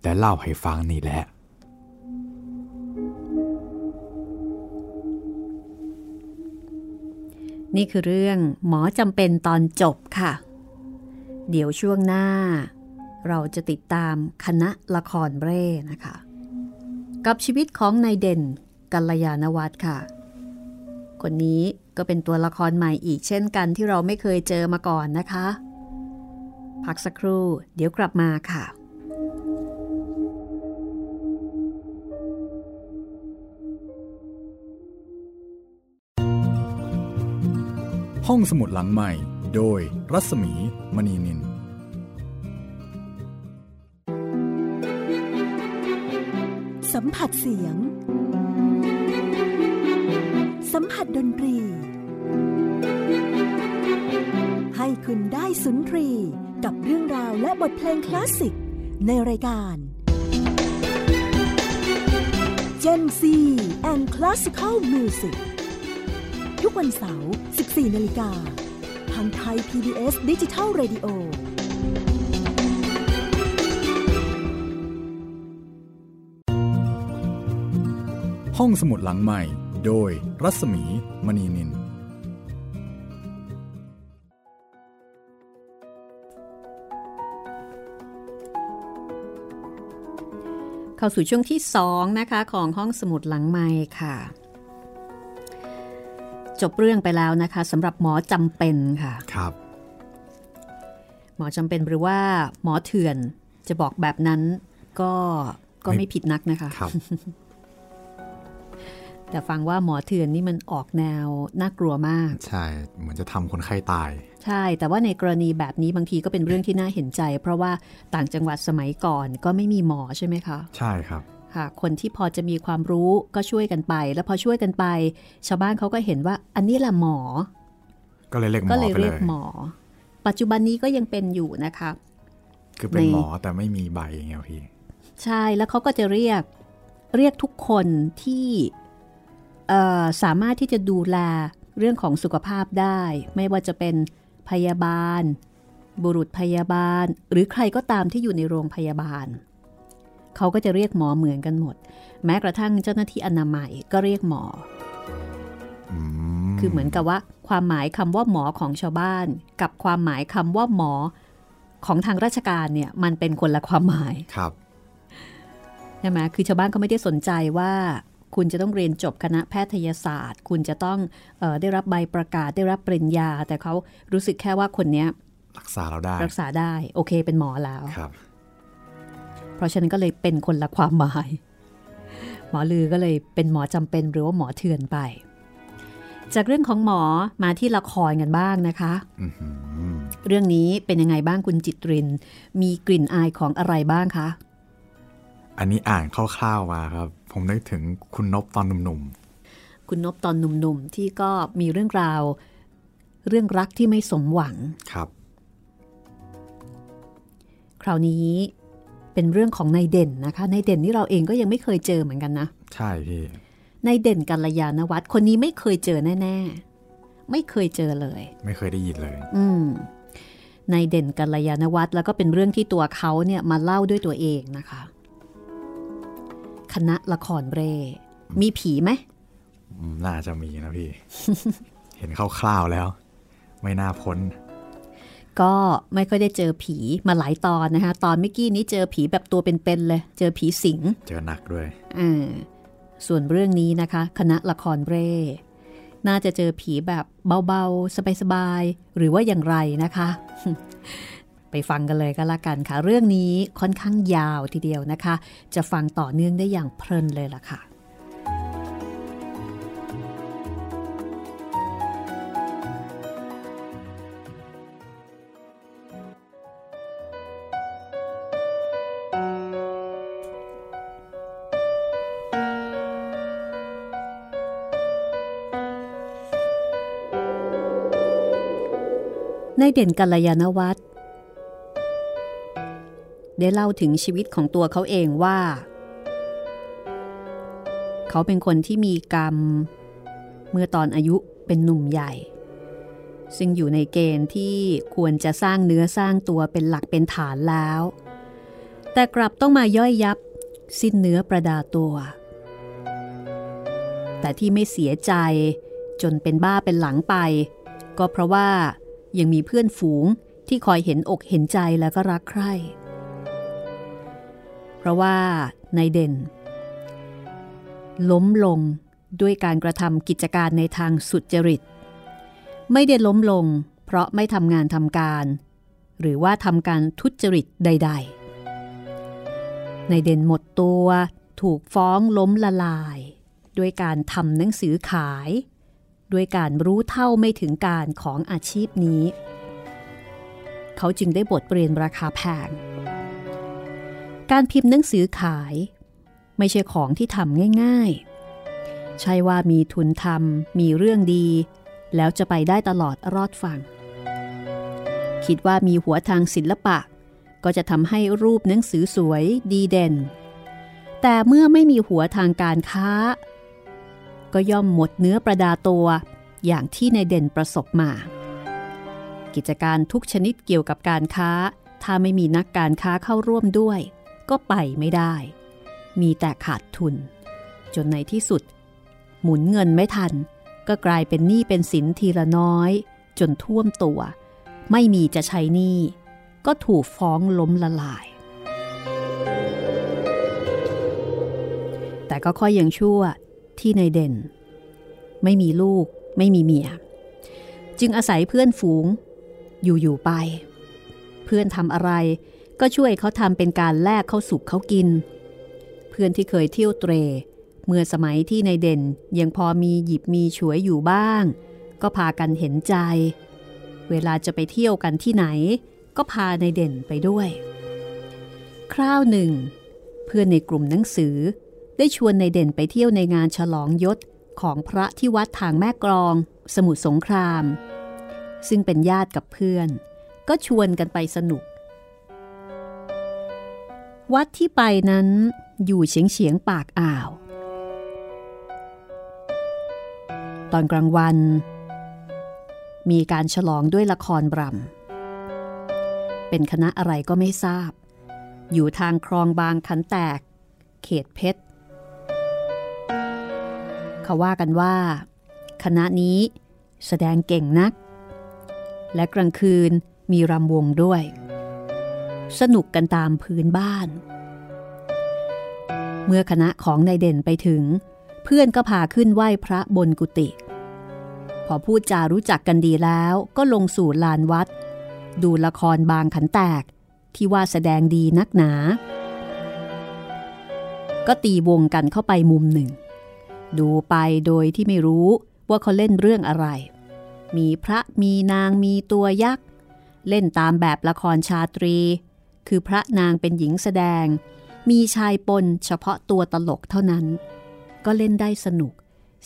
แต่เล่าให้ฟังนี่แหละ นี่คือเรื่องหมอจำเป็นตอนจบค่ะ เดี๋ยวช่วงหน้า เราจะติดตามคณะละครเร่นะคะ กับชีวิตของนายเด่นกัลยาณวัฒน์ค่ะ คนนี้ ก็เป็นตัวละครใหม่อีกเช่นกันที่เราไม่เคยเจอมาก่อนนะคะ พักสักครู่ เดี๋ยวกลับมาค่ะห้องสมุดหลังใหม่ โดยรัศมีมณีนิน สัมผัสเสียง สัมผัสดนตรี คุณได้สุนทรีกับเรื่องราวและบทเพลงคลาสสิก ในรายการ Gen C and Classical Music ทุกวันเสาร์ 14 นาฬิกา ทางไทย PBS ดิจิทัล Radio ห้องสมุดหลังใหม่ โดยรัศมีมณีนิน เข้าสู่ช่วงที่ 2 นะคะ ของห้องสมุดหลังใหม่ค่ะ จบเรื่องไปแล้วนะคะสำหรับหมอจำเป็นค่ะครับ หมอจำเป็นหรือว่าหมอเถื่อนจะบอกแบบนั้นก็ก็ไม่ผิดนักนะคะครับ แต่ฟังว่าหมอเถื่อนนี่มันออกแนวน่ากลัวมาก ใช่ เหมือนจะทำคนไข้ตาย ใช่ แต่ว่าในกรณีแบบนี้บางทีก็เป็นเรื่องที่น่าเห็นใจ เพราะว่าต่างจังหวัดสมัยก่อนก็ไม่มีหมอใช่ไหมคะ ใช่ครับค่ะ คนที่พอจะมีความรู้ก็ช่วยกันไป แล้วพอช่วยกันไป ชาวบ้านเขาก็เห็นว่า อันนี้แหละหมอ ก็เลยเรียกหมก็อเลยไปเรีเลยกหมอ ปัจจุบันนี้ก็ยังเป็นอยู่นะคะคือเป็นในหมอแต่ไม่มีใบไงพี่ ใช่แล้วเขาก็จะเรียกเรียกทุกคนที่เอ่อ สามารถที่จะดูแลเรื่องของสุขภาพได้ ไม่ว่าจะเป็นพยาบาล บุรุษพยาบาล หรือใครก็ตามที่อยู่ในโรงพยาบาล เขาก็จะเรียกหมอเหมือนกันหมด แม้กระทั่งเจ้าหน้าที่อนามัยก็เรียกหมออืคือเหมือนกับว่า ความหมายคำว่าหมอของชาวบ้าน กับความหมายคำว่าหมอของทางราชการเนี่ยมันเป็นคนละความหมายครับใช่ไหมคือชาวบ้านก็ไม่ได้สนใจว่า คุณจะต้องเรียนจบคณะแพทยศาสตร์ คุณจะต้องเออได้รับใบประกาศได้รับปริญญา แต่เขารู้สึกแค่ว่าคนเนี้ยรักษาเราได้ รักษาได้โอเคเป็นหมอแล้วครับ เพราะฉะนั้นก็เลยเป็นคนละความหมาย หมอลือก็เลยเป็นหมอจำเป็นหรือว่าหมอเถื่อนไป จากเรื่องของหมอมาที่ละครกันบ้างนะคะอื้อหือเรื่องนี้เป็นยังไงบ้างคุณจิตริน มีกลิ่นอายของอะไรบ้างคะ อันนี้อ่านคร่าวๆมาครับ ผมนึกถึงคุณนบตอนหนุ่มคุณนบตอนหนุ่มๆ ที่ก็มีเรื่องราว เรื่องรักที่ไม่สมหวังๆครับ คราวนี้เป็นเรื่องของนายเด่นนะคะนายเด่นนี่เราเองก็ยังไม่เคยเจอเหมือนกันนะ ใช่พี่นายเด่นกัลยาณวัฒน์คนนี้ไม่เคยเจอแน่ ๆ ไม่เคยเจอเลย ไม่เคยได้ยินเลย อืมนายเด่นกัลยาณวัฒน์แล้วก็เป็นเรื่องที่ตัวเขาเนี่ยมาเล่าด้วยตัวเองนะคะ คณะละครเร่มีผีไหมอืมน่าจะมีนะพี่ เห็นคร่าวๆแล้ว ไม่น่าพ้น ก็ไม่ค่อยได้เจอผีมาหลายตอนนะคะ ตอนเมื่อกี้นี้เจอผีแบบตัวเป็นๆเลย เจอผีสิง เจอหนักด้วยอ่าส่วนเรื่องนี้นะคะ คณะละครเร่ น่าจะเจอผีแบบเบาๆ สบายๆ หรือว่าอย่างไรนะคะ ไปฟังกันเลยก็แล้วกันค่ะ เรื่องนี้ค่อนข้างยาวทีเดียวนะคะ จะฟังต่อเนื่องได้อย่างเพลินเลยล่ะค่ะในเด่นกัลยาณวัฒน์ ได้เล่าถึงชีวิตของตัวเขาเองว่า เขาเป็นคนที่มีกรรม เมื่อตอนอายุเป็นหนุ่มใหญ่ ซึ่งอยู่ในเกณฑ์ที่ควรจะสร้างเนื้อสร้างตัวเป็นหลักเป็นฐานแล้ว แต่กลับต้องมาย่อยยับ สิ้นเนื้อประดาตัว แต่ที่ไม่เสียใจจนเป็นบ้าเป็นหลังไป ก็เพราะว่ายังมีเพื่อนฝูงที่คอยเห็นอกเห็นใจแล้วก็รักใคร่ เพราะว่าในเด่น ล้มลงด้วยการกระทำกิจการในทางสุจริต ไม่ได้ล้มลง เพราะไม่ทำงานทำการ หรือว่าทำการทุจริตใด ๆ ในเด่นหมดตัวถูกฟ้องล้มละลาย ด้วยการทำหนังสือขาย ด้วยการรู้เท่าไม่ถึงการของอาชีพนี้ เขาจึงได้บทเรียนราคาแพง การพิมพ์หนังสือขาย ไม่ใช่ของที่ทำง่าย ๆ ใช่ว่ามีทุนทำมีเรื่องดี แล้วจะไปได้ตลอดรอดฟังคิดว่ามีหัวทางศิลปะ ก็จะทำให้รูปหนังสือสวยดีเด่น แต่เมื่อไม่มีหัวทางการค้า ก็ย่อมหมดเนื้อประดาตัวอย่างที่ในเด่นประสบมา กิจการทุกชนิดเกี่ยวกับการค้า ถ้าไม่มีนักการค้าเข้าร่วมด้วย ก็ไปไม่ได้ มีแต่ขาดทุน จนในที่สุด หมุนเงินไม่ทัน ก็กลายเป็นหนี้เป็นสินทีละน้อย จนท่วมตัว ไม่มีจะใช้หนี้ก็ถูกฟ้องล้มละลาย แต่ก็ค่อยยังชั่วที่ในเด่น ไม่มีลูกไม่มีเมีย จึงอาศัยเพื่อนฝูง อยู่ ๆ ไป เพื่อนทำอะไร ก็ช่วยเขาทำเป็นการแลกเขาสุขเขากิน เพื่อนที่เคยเที่ยวเตร เมื่อสมัยที่ในเด่นยังพอมีหยิบมีฉวยอยู่บ้าง ก็พากันเห็นใจ เวลาจะไปเที่ยวกันที่ไหน ก็พาในเด่นไปด้วย คราวหนึ่ง เพื่อนในกลุ่มหนังสือได้ชวนในเด่นไปเที่ยวในงานฉลองยศของพระที่วัดทางแม่กรอง สมุทรสงคราม ซึ่งเป็นญาติกับเพื่อน ก็ชวนกันไปสนุก วัดที่ไปนั้นอยู่เฉียงเฉียงปากอ่าว ตอนกลางวัน มีการฉลองด้วยละครบรำเป็นคณะอะไรก็ไม่ทราบ อยู่ทางคลองบางขันแตก เขตเพชรเขาว่ากันว่า คณะนี้แสดงเก่งนัก และกลางคืนมีรำวงด้วย สนุกกันตามพื้นบ้าน เมื่อคณะของนายเด่นไปถึง เพื่อนก็พาขึ้นไหว้พระบนกุฏิพอพูดจารู้จักกันดีแล้วก็ลงสู่ลานวัด ดูละครบางขันแตกที่ว่าแสดงดีนักหนา ก็ตีวงกันเข้าไปมุมหนึ่ง ดูไปโดยที่ไม่รู้ว่าเขาเล่นเรื่องอะไร มีพระมีนางมีตัวยักษ์ เล่นตามแบบละครชาตรี คือพระนางเป็นหญิงแสดง มีชายปนเฉพาะตัวตลกเท่านั้น ก็เล่นได้สนุก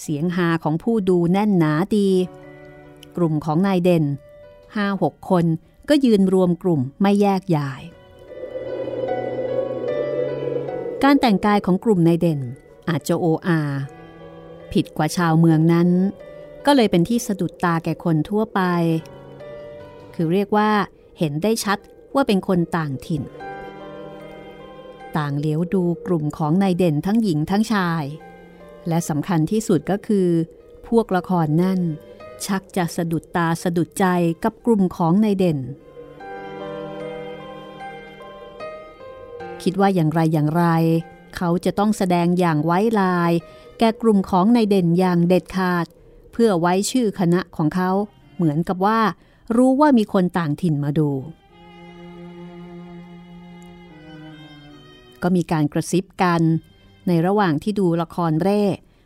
เสียงฮาของผู้ดูแน่นหนาดี กลุ่มของนายเด่นห้าหกคนก็ยืนรวมกลุ่มไม่แยกย้าย การแต่งกายของกลุ่มนายเด่นอาจจะโออาผิดกว่าชาวเมืองนั้น ก็เลยเป็นที่สะดุดตาแก่คนทั่วไป คือเรียกว่าเห็นได้ชัด ว่าเป็นคนต่างถิ่น ต่างเหลียวดูกลุ่มของนายเด่นทั้งหญิงทั้งชาย และสำคัญที่สุดก็คือ พวกละครนั่น ชักจะสะดุดตาสะดุดใจกับกลุ่มของนายเด่น คิดว่าอย่างไรอย่างไร เขาจะต้องแสดงอย่างไว้ลาย แก่กลุ่มของนายเด่นอย่างเด็ดขาด เพื่อไว้ชื่อคณะของเขา เหมือนกับว่ารู้ว่ามีคนต่างถิ่นมาดู ก็มีการกระซิบกัน ในระหว่างที่ดูละครเร่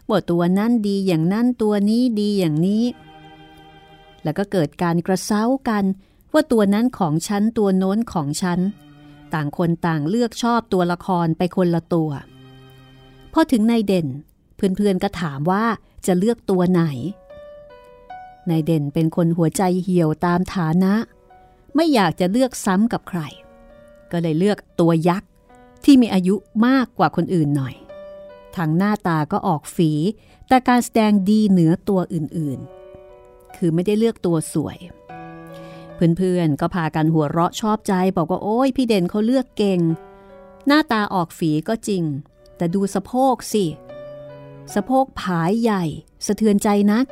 ว่าตัวนั้นดีอย่างนั้นตัวนี้ดีอย่างนี้ แล้วก็เกิดการกระเซ้ากันว่าตัวนั้นของฉันตัวโน้นของฉัน ต่างคนต่างเลือกชอบตัวละครไปคนละตัว พอถึงนายเด่น เพื่อนๆก็ถามว่าจะเลือกตัวไหนนายเด่นเป็นคนหัวใจเหี่ยวตามฐานะ ไม่อยากจะเลือกซ้ำกับใคร ก็เลยเลือกตัวยักษ์ ที่มีอายุมากกว่าคนอื่นหน่อย ทางหน้าตาก็ออกฝี แต่การแสดงดีเหนือตัวอื่นๆ คือไม่ได้เลือกตัวสวย เพื่อนๆ ก็พากันหัวเราะชอบใจ บอกว่าโอ้ยพี่เด่นเขาเลือกเก่ง หน้าตาออกฝีก็จริง แต่ดูสะโพกสิ สะโพกผายใหญ่ สะเทือนใจนัก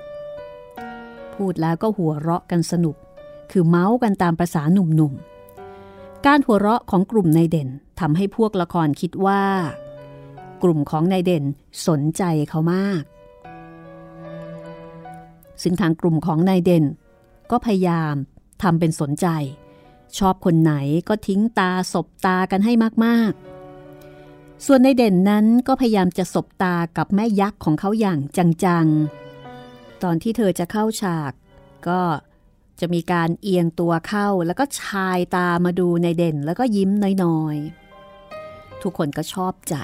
พูดแล้วก็หัวเราะกันสนุก คือเมาส์กันตามประษาหนุ่มๆ การหัวเราะของกลุ่มนายเด่นทำให้พวกละครคิดว่า กลุ่มของนายเด่นสนใจเขามาก ซึ่งทางกลุ่มของนายเด่น ก็พยายามทำเป็นสนใจ ชอบคนไหนก็ทิ้งตาสบตากันให้มากๆ ส่วนในเด่นนั้นก็พยายามจะสบตากับแม่ยักษ์ของเขาอย่างจังๆ ตอนที่เธอจะเข้าฉาก ก็ จะมีการเอียงตัวเข้าแล้วก็ชายตามาดูในเด่นแล้วก็ยิ้มน้อยๆ ทุกคนก็ชอบใจ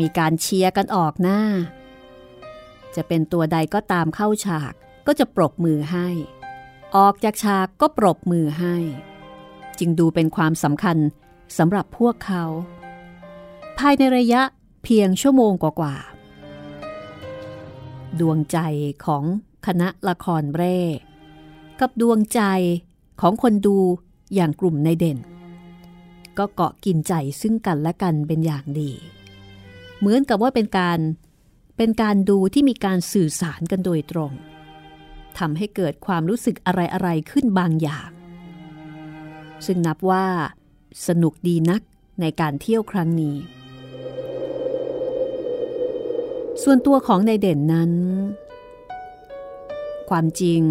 มีการเชียร์กันออกหน้า จะเป็นตัวใดก็ตามเข้าฉากก็จะปรบมือให้ ออกจากฉากก็ปรบมือให้ จึงดูเป็นความสำคัญสำหรับพวกเขา ภายในระยะเพียงชั่วโมงกว่าๆดวงใจของคณะละครเร่ กับดวงใจของคนดูอย่างกลุ่มในเด่น ก็เกาะกินใจซึ่งกันและกันเป็นอย่างดี เหมือนกับว่าเป็นการเป็นการดูที่มีการสื่อสารกันโดยตรงทำให้เกิดความรู้สึกอะไรๆขึ้นบางอย่าง ซึ่งนับว่า สนุกดีนักในการเที่ยวครั้งนี้ ส่วนตัวของในเด่นนั้น ความจริง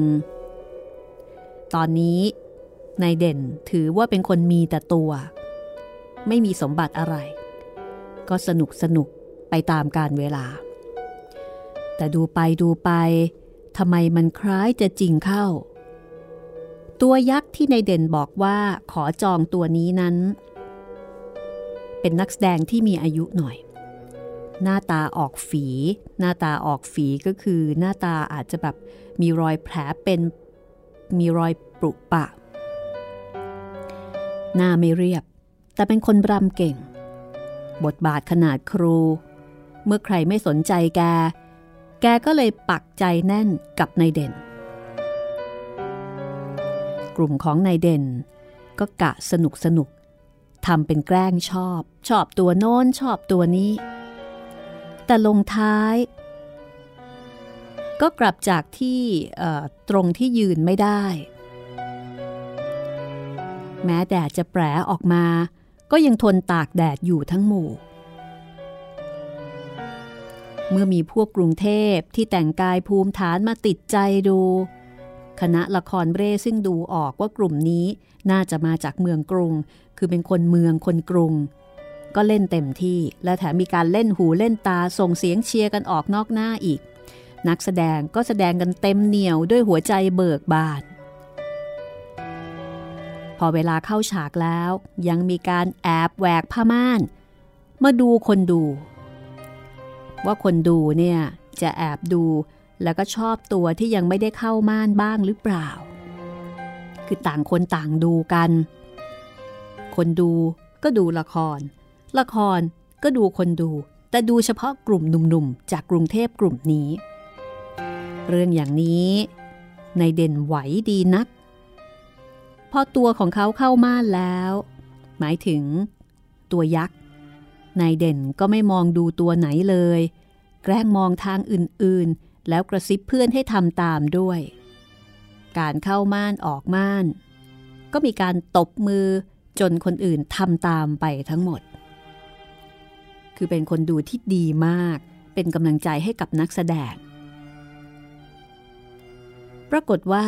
ตอนนี้นายเด่นถือว่าเป็นคนมีแต่ตัว ไม่มีสมบัติอะไร ก็สนุกสนุกไปตามการเวลา แต่ดูไปดูไปทำไมมันคล้ายจะจริงเข้า ตัวยักษ์ที่ในเด่นบอกว่าขอจองตัวนี้นั้น เป็นนักแสดงที่มีอายุหน่อย หน้าตาออกฝี หน้าตาออกฝีก็คือหน้าตาอาจจะแบบมีรอยแผลเป็น มีรอยปรุปะ หน้าไม่เรียบ แต่เป็นคนรำเก่ง บทบาทขนาดครู เมื่อใครไม่สนใจแก แกก็เลยปักใจแน่นกับนายเด่น กลุ่มของนายเด่น ก็กะสนุกสนุกทำเป็นแกล้งชอบ ชอบตัวโน้นชอบตัวนี้ แต่ลงท้าย ก็กลับจากที่ตรงที่ยืนไม่ได้ แม้แดดจะแปรออกมา ก็ยังทนตากแดดอยู่ทั้งหมู่ เมื่อมีพวกกรุงเทพที่แต่งกายภูมิฐานมาติดใจดู คณะละครเร่ซึ่งดูออกว่ากลุ่มนี้น่าจะมาจากเมืองกรุง คือเป็นคนเมืองคนกรุงก็เล่นเต็มที่และแถมมีการเล่นหูเล่นตาส่งเสียงเชียร์กันออกนอกหน้าอีก นักแสดงก็แสดงกันเต็มเหนียวด้วยหัวใจเบิกบาน พอเวลาเข้าฉากแล้วยังมีการแอบแหวกผ้าม่าน มาดูคนดู ว่าคนดูเนี่ยจะแอบดูแล้วก็ชอบตัวที่ยังไม่ได้เข้าม่านบ้างหรือเปล่า คือต่างคนต่างดูกัน คนดูก็ดูละคร ละครก็ดูคนดู แต่ดูเฉพาะกลุ่มหนุ่มๆ จากกรุงเทพกลุ่มนี้ เรื่องอย่างนี้ในเด่นไหวดีนัก พอตัวของเขาเข้าม่านแล้ว หมายถึง ตัวยักษ์นายเด่นก็ไม่มองดูตัวไหนเลย แกล้งมองทางอื่นๆ แล้วกระซิบเพื่อนให้ทำตามด้วย การเข้าม่านออกม่าน ก็มีการตบมือจนคนอื่นทำตามไปทั้งหมด คือเป็นคนดูที่ดีมาก เป็นกำลังใจให้กับนักแสดง ปรากฏว่า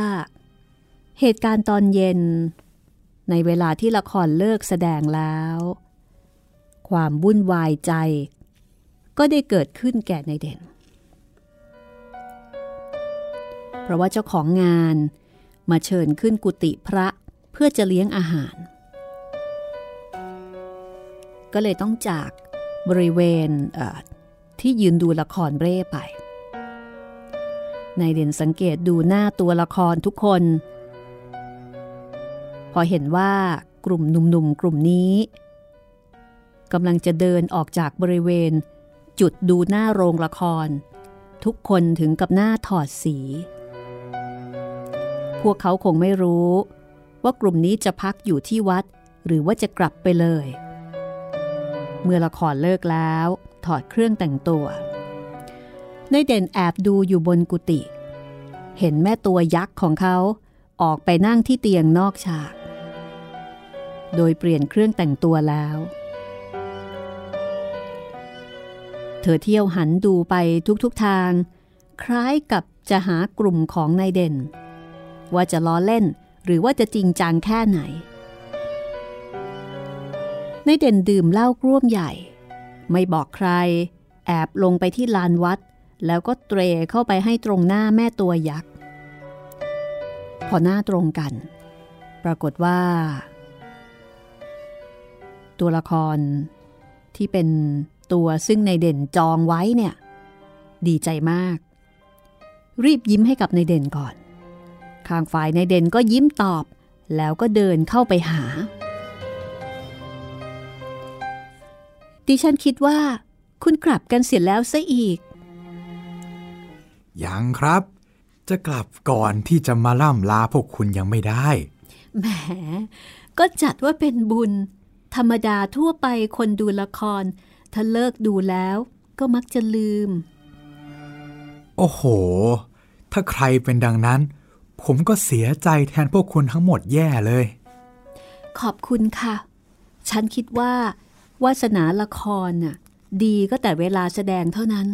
เหตุการณ์ตอนเย็น ในเวลาที่ละครเลิกแสดงแล้ว ความวุ่นวายใจ ก็ได้เกิดขึ้นแก่ในเด่น เพราะว่าเจ้าของงานมาเชิญขึ้นกุฏิพระเพื่อจะเลี้ยงอาหาร ก็เลยต้องจากบริเวณที่ยืนดูละครเร่ไป นายเด่นสังเกตดูหน้าตัวละครทุกคน พอเห็นว่ากลุ่มหนุ่มๆกลุ่มนี้กำลังจะเดินออกจากบริเวณ จุดดูหน้าโรงละคร ทุกคนถึงกับหน้าถอดสี พวกเขาคงไม่รู้ ว่ากลุ่มนี้จะพักอยู่ที่วัด หรือว่าจะกลับไปเลย เมื่อละครเลิกแล้ว ถอดเครื่องแต่งตัว ในเด่นแอบดูอยู่บนกุฏิเห็นแม่ตัวยักษ์ของเขาออกไปนั่งที่เตียงนอกฉาก โดยเปลี่ยนเครื่องแต่งตัวแล้ว เธอเที่ยวหันดูไปทุกๆทาง คล้ายกับจะหากลุ่มของนายเด่น ว่าจะล้อเล่นหรือว่าจะจริงจังแค่ไหนในเด่นดื่มเหล้ากร่วมใหญ่ ไม่บอกใคร แอบลงไปที่ลานวัด แล้วก็เตรเข้าไปให้ตรงหน้าแม่ตัวยักษ์ พอหน้าตรงกัน ปรากฏว่า ตัวละครที่เป็นตัวซึ่งในเด่นจองไว้เนี่ย ดีใจมาก รีบยิ้มให้กับในเด่นก่อน ข้างฝ่ายในเด่นก็ยิ้มตอบ แล้วก็เดินเข้าไปหา ดิฉันคิดว่า คุณกลับกันเสียแล้วซะอีก ยังครับ จะกลับก่อนที่จะมาล่ำลาพวกคุณยังไม่ได้ แหม ก็จัดว่าเป็นบุญ ธรรมดาทั่วไปคนดูละคร ถ้าเลิกดูแล้วก็มักจะลืม โอ้โห ถ้าใครเป็นดังนั้น ผมก็เสียใจแทนพวกคุณทั้งหมดแย่เลย ขอบคุณค่ะ ฉันคิดว่าวาสนาละครน่ะดีก็แต่เวลาแสดงเท่านั้น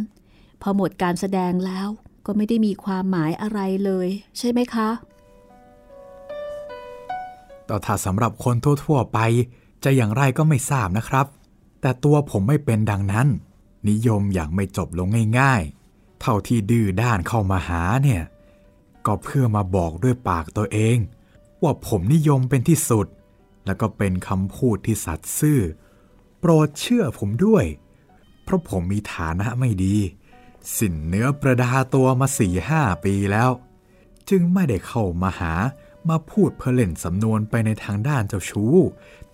พอหมดการแสดงแล้ว ก็ไม่ได้มีความหมายอะไรเลย ใช่ไหมคะแต่ถ้าสำหรับคนทั่วๆไป จะอย่างไรก็ไม่ทราบนะครับ แต่ตัวผมไม่เป็นดังนั้น นิยมอย่างไม่จบลงง่าย ๆ เท่าที่ดื้อด้านเข้ามาหาเนี่ย ก็เพื่อมาบอกด้วยปากตัวเอง ว่าผมนิยมเป็นที่สุด แล้วก็เป็นคำพูดที่สัตย์ซื่อ โปรดเชื่อผมด้วย เพราะผมมีฐานะไม่ดี สินเนื้อประดาตัวมาสี่ห้าปีแล้ว จึงไม่ได้เข้ามาหามาพูดเพื่อเล่นสำนวนไปในทางด้านเจ้าชู้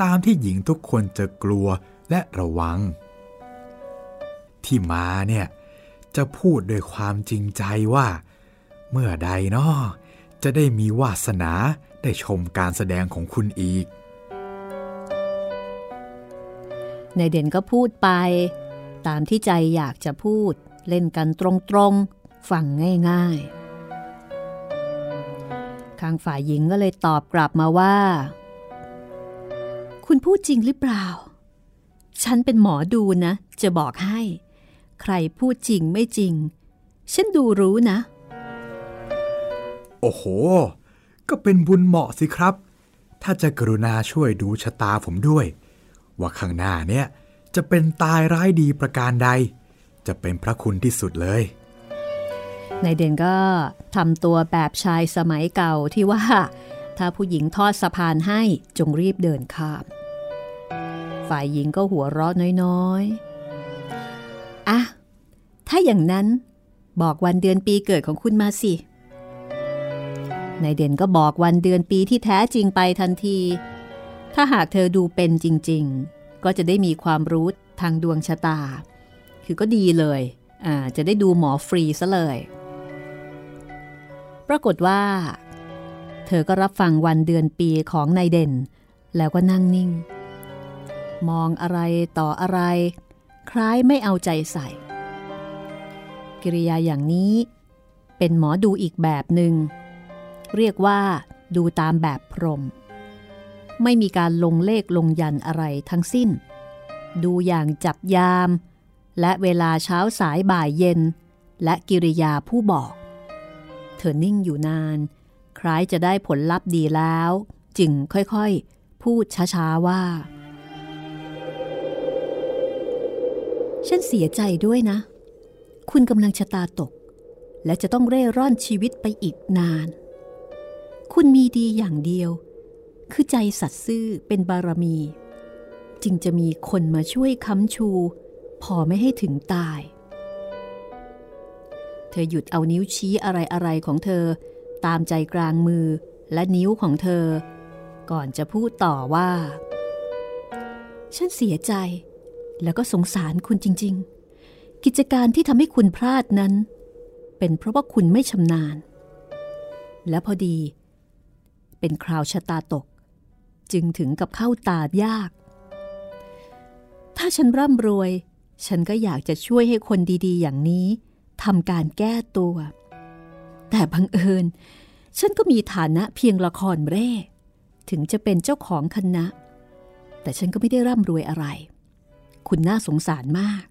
ตามที่หญิงทุกคนจะกลัวและระวัง ที่มาเนี่ย จะพูดโดยความจริงใจว่า เมื่อใดเนาะจะได้มีวาสนาได้ชมการแสดงของคุณอีก ในเด่นก็พูดไป ตามที่ใจอยากจะพูด เล่นกันตรงๆฟังง่ายๆข้างฝ่ายหญิงก็เลยตอบกลับมาว่า คุณพูดจริงหรือเปล่า ฉันเป็นหมอดูนะ จะบอกให้ ใครพูดจริงไม่จริง ฉันดูรู้นะ โอ้โห ก็เป็นบุญเหมาะสิครับ ถ้าจะกรุณาช่วยดูชะตาผมด้วย ว่าข้างหน้าเนี่ยจะเป็นตายร้ายดีประการใด จะเป็นพระคุณที่สุดเลยนายเด่นก็ทำตัวแบบชายสมัยเก่าที่ว่า ถ้าผู้หญิงทอดสะพานให้จงรีบเดินข้าม ฝ่ายหญิงก็หัวเราะน้อยๆอะถ้าอย่างนั้นบอกวันเดือนปีเกิดของคุณมาสินายเด่นก็บอกวันเดือนปีที่แท้จริงไปทันที ถ้าหากเธอดูเป็นจริง ๆ ก็จะได้มีความรู้ทางดวงชะตา คือก็ดีเลยอ่าจะได้ดูหมอฟรีซะเลย ปรากฏว่า เธอก็รับฟังวันเดือนปีของนายเด่น แล้วก็นั่งนิ่ง มองอะไรต่ออะไร คล้ายไม่เอาใจใส่ กิริยาอย่างนี้เป็นหมอดูอีกแบบหนึง่ง เรียกว่าดูตามแบบพรหมไม่มีการลงเลขลงยันอะไรทั้งสิ้น ดูอย่างจับยาม และเวลาเช้าสายบ่ายเย็น และกิริยาผู้บอก เธอนิ่งอยู่นาน คล้ายจะได้ผลลัพธ์ดีแล้ว จึงค่อยๆ พูดช้าๆว่า ฉันเสียใจด้วยนะ คุณกำลังชะตาตก และจะต้องเร่ร่อนชีวิตไปอีกนาน คุณมีดีอย่างเดียว คือใจสัตย์ซื่อเป็นบารมี จึงจะมีคนมาช่วยค้ำชู พอไม่ให้ถึงตาย เธอหยุดเอานิ้วชี้อะไรๆของเธอ ตามใจกลางมือและนิ้วของเธอ ก่อนจะพูดต่อว่า ฉันเสียใจแล้วก็สงสารคุณจริง ๆ กิจการที่ทำให้คุณพลาดนั้น เป็นเพราะว่าคุณไม่ชำนาญ และพอดี เป็นคราวชะตาตก จึงถึงกับเข้าตายาก ถ้าฉันร่ำรวย ฉันก็อยากจะช่วยให้คนดีๆ อย่างนี้ทำการแก้ตัว แต่บังเอิญ ฉันก็มีฐานะเพียงละครเร่ ถึงจะเป็นเจ้าของคณะ แต่ฉันก็ไม่ได้ร่ำรวยอะไร คุณน่าสงสารมาก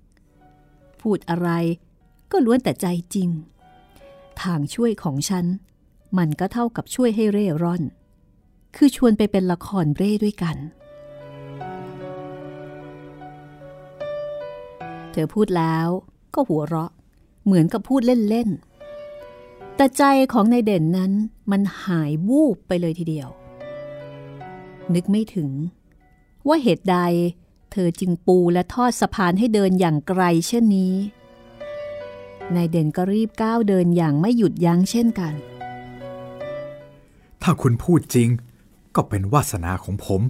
พูดอะไรก็ล้วนแต่ใจจริง ทางช่วยของฉัน มันก็เท่ากับช่วยให้เร่ร่อน คือชวนไปเป็นละครเร่ด้วยกัน เธอพูดแล้วก็หัวเราะ เหมือนกับพูดเล่นๆ แต่ใจของนายเด่นนั้นมันหายวูบไปเลยทีเดียว นึกไม่ถึง ว่าเหตุใดเธอจึงปูและทอดสะพานให้เดินอย่างไกลเช่นนี้ นายเด่นก็รีบก้าวเดินอย่างไม่หยุดยั้งเช่นกัน ถ้าคุณพูดจริงก็เป็นวาสนาของผม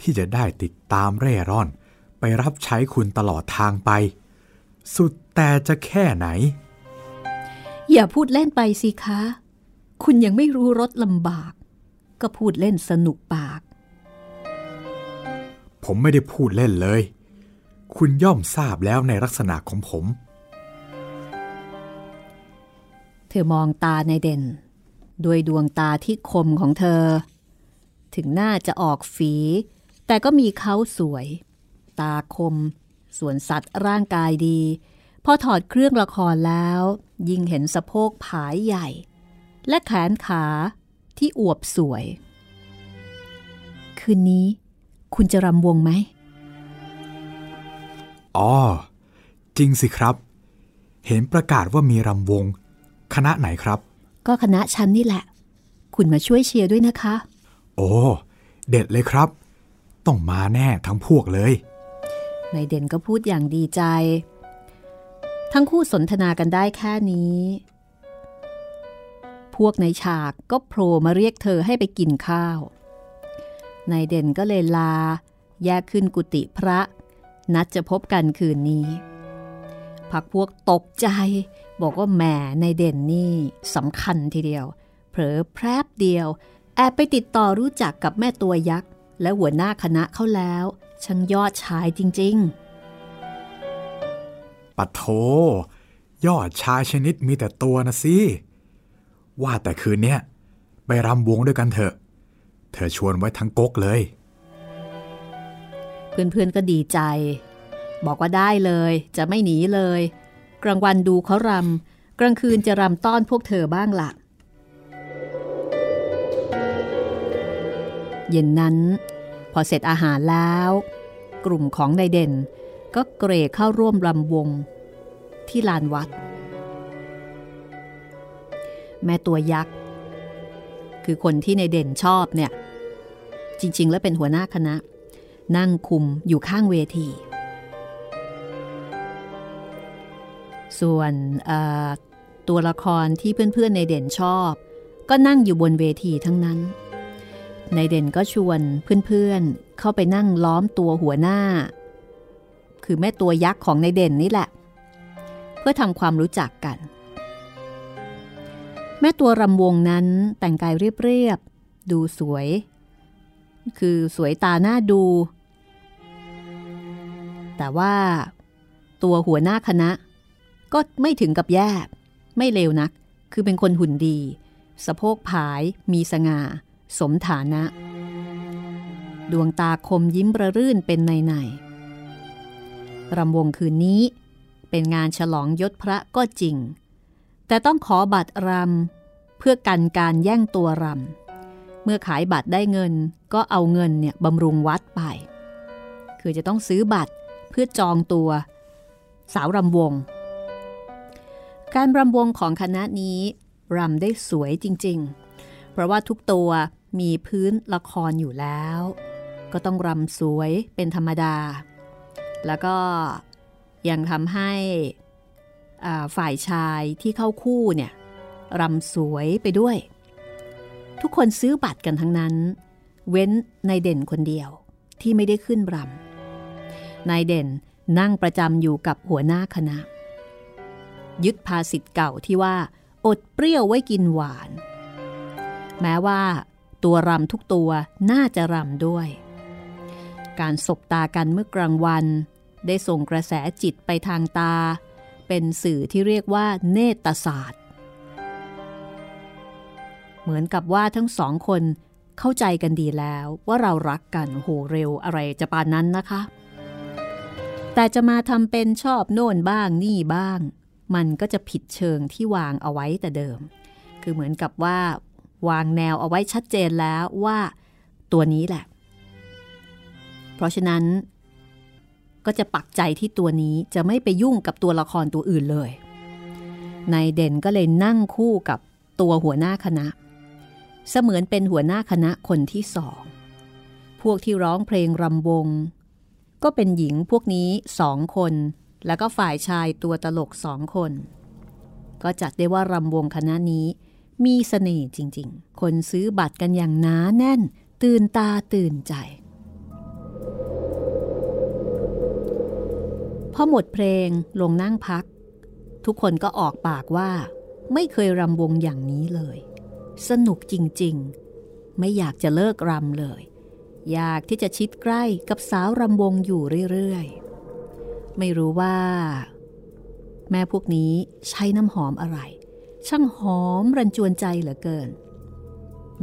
ที่จะได้ติดตามเร่ร่อน ไปรับใช้คุณตลอดทางไป สุดแต่จะแค่ไหน อย่าพูดเล่นไปสิคะ คุณยังไม่รู้รสลำบาก ก็พูดเล่นสนุกปาก ผมไม่ได้พูดเล่นเลย คุณย่อมทราบแล้วในลักษณะของผม เธอมองตาในเด่น ด้วยดวงตาที่คมของเธอ ถึงหน้าจะออกฝี แต่ก็มีเขาสวย ตาคม ส่วนสัตว์ร่างกายดี พอถอดเครื่องละครแล้ว ยิ่งเห็นสะโพกผายใหญ่ และแขนขาที่อวบสวย คืนนี้ คุณจะรำวงไหม อ๋อ จริงสิครับ เห็นประกาศว่ามีรำวง คณะไหนครับ ก็คณะฉันนี่แหละ คุณมาช่วยเชียร์ด้วยนะคะ โอ้ เด็ดเลยครับ ต้องมาแน่ทั้งพวกเลย นายเด่นก็พูดอย่างดีใจ ทั้งคู่สนทนากันได้แค่นี้ พวกในฉากก็โผล่มาเรียกเธอให้ไปกินข้าวนายเด่นก็เลยลา แยกขึ้นกุฏิพระ นัดจะพบกันคืนนี้ พักพวกตกใจ บอกว่าแหมนายเด่นนี่สำคัญทีเดียว เผลอแพรบเดียว แอบไปติดต่อรู้จักกับแม่ตัวยักษ์ และหัวหน้าคณะเขาแล้ว ช่างยอดชายจริง ๆ ปัดโท ยอดชายชนิดมีแต่ตัวนะสิ ว่าแต่คืนเนี้ยไปรำวงด้วยกันเถอะ เธอชวนไว้ทั้งก๊กเลย เพื่อนๆก็ดีใจ บอกว่าได้เลยจะไม่หนีเลย กลางวันดูเขารำกลางคืนจะรำต้อนพวกเธอบ้างละ่ะเย็นนั้น พอเสร็จอาหารแล้ว กลุ่มของนายเด่น ก็เกรเข้าร่วมรำวง ที่ลานวัด แม่ตัวยักษ์ คือคนที่ในเด่นชอบเนี่ย จริง ๆ แล้วเป็นหัวหน้าคณะ นั่งคุมอยู่ข้างเวที ส่วนตัวละครที่เพื่อนๆในเด่นชอบ ก็นั่งอยู่บนเวทีทั้งนั้น ในเด่นก็ชวนเพื่อนๆ เข้าไปนั่งล้อมตัวหัวหน้า คือแม่ตัวยักษ์ของในเด่นนี่แหละ เพื่อทำความรู้จักกัน แม่ตัวรำวงนั้นแต่งกายเรียบๆ ดูสวย คือสวยตาหน้าดู แต่ว่าตัวหัวหน้าคณะ ก็ไม่ถึงกับแย่ไม่เลวนัก คือเป็นคนหุ่นดี สะโพกผายมีสง่า สมฐานะ ดวงตาคมยิ้มประรื่นเป็นในในรำวงคืนนี้เป็นงานฉลองยศพระก็จริง แต่ต้องขอบัตรรำเพื่อกันการแย่งตัวรำเมื่อขายบัตรได้เงินก็เอาเงินเนี่ยบำรุงวัดไป คือจะต้องซื้อบัตรเพื่อจองตัว สาวรำวง การรำวงของคณะนี้รำได้สวยจริง ๆ เพราะว่าทุกตัว มีพื้นละครอยู่แล้ว ก็ต้องรำสวยเป็นธรรมดา แล้วก็ยังทำให้ฝ่ายชายที่เข้าคู่เนี่ยรำสวยไปด้วย ทุกคนซื้อบัตรกันทั้งนั้น เว้นนายเด่นคนเดียวที่ไม่ได้ขึ้นรำนายเด่นนั่งประจำอยู่กับหัวหน้าคณะ ยึดภาษิตเก่าที่ว่า อดเปรี้ยวไว้กินหวาน แม้ว่า ตัวรำทุกตัวน่าจะรำด้วย การสบตากันเมื่อกลางวัน ได้ส่งกระแสจิตไปทางตา เป็นสื่อที่เรียกว่าเนตศาสตร์ เหมือนกับว่าทั้งสองคนเข้าใจกันดีแล้วว่าเรารักกันโหเร็วอะไรจะปานนั้นนะคะ แต่จะมาทำเป็นชอบโน่นบ้างนี่บ้าง มันก็จะผิดเชิงที่วางเอาไว้แต่เดิม คือเหมือนกับว่า วางแนวเอาไว้ชัดเจนแล้วว่าตัวนี้แหละ เพราะฉะนั้นก็จะปักใจที่ตัวนี้จะไม่ไปยุ่งกับตัวละครตัวอื่นเลยนายเด่นก็เลยนั่งคู่กับตัวหัวหน้าคณะ เสมือนเป็นหัวหน้าคณะคนที่สอง พวกที่ร้องเพลงรำวง ก็เป็นหญิงพวกนี้สองคน แล้วก็ฝ่ายชายตัวตลกสองคน ก็จัดได้ว่ารำวงคณะนี้ มีเสน่ห์จริง ๆ คนซื้อบัตรกันอย่างหนาแน่น ตื่นตาตื่นใจ พอหมดเพลงลงนั่งพัก ทุกคนก็ออกปากว่า ไม่เคยรำวงอย่างนี้เลย สนุกจริง ๆ ไม่อยากจะเลิกรำเลย อยากที่จะชิดใกล้กับสาวรำวงอยู่เรื่อยๆ ไม่รู้ว่า แม่พวกนี้ใช้น้ำหอมอะไร ช่างหอมรันจวนใจเหลือเกิน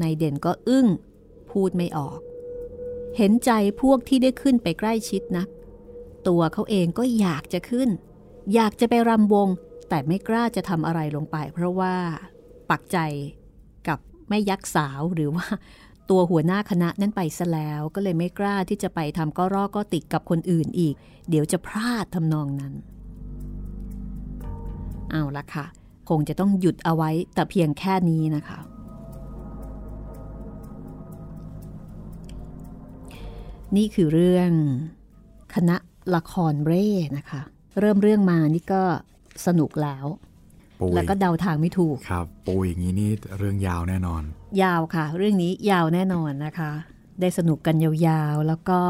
นายเด่นก็อึ้ง พูดไม่ออก เห็นใจพวกที่ได้ขึ้นไปใกล้ชิดนัก ตัวเขาเองก็อยากจะขึ้น อยากจะไปรำวง แต่ไม่กล้าจะทำอะไรลงไป เพราะว่า ปักใจกับแม่ยักษ์สาวหรือว่าตัวหัวหน้าคณะนั้นไปซะแล้วก็เลยไม่กล้าที่จะไปทำก็รอก็ติดกับคนอื่นอีก เดี๋ยวจะพลาดทำนองนั้น เอาละค่ะ คงจะต้องหยุดเอาไว้แต่เพียงแค่นี้นะคะ นี่คือเรื่องคณะละครเร่นะคะ เริ่มเรื่องมานี่ก็สนุกแล้วปูยแล้วก็เดาทางไม่ถูก ครับ ปูอย่างนี้นี่เรื่องยาวแน่นอน ยาวค่ะ เรื่องนี้ยาวแน่นอนนะคะ ได้สนุกกันยาวๆ แล้วก็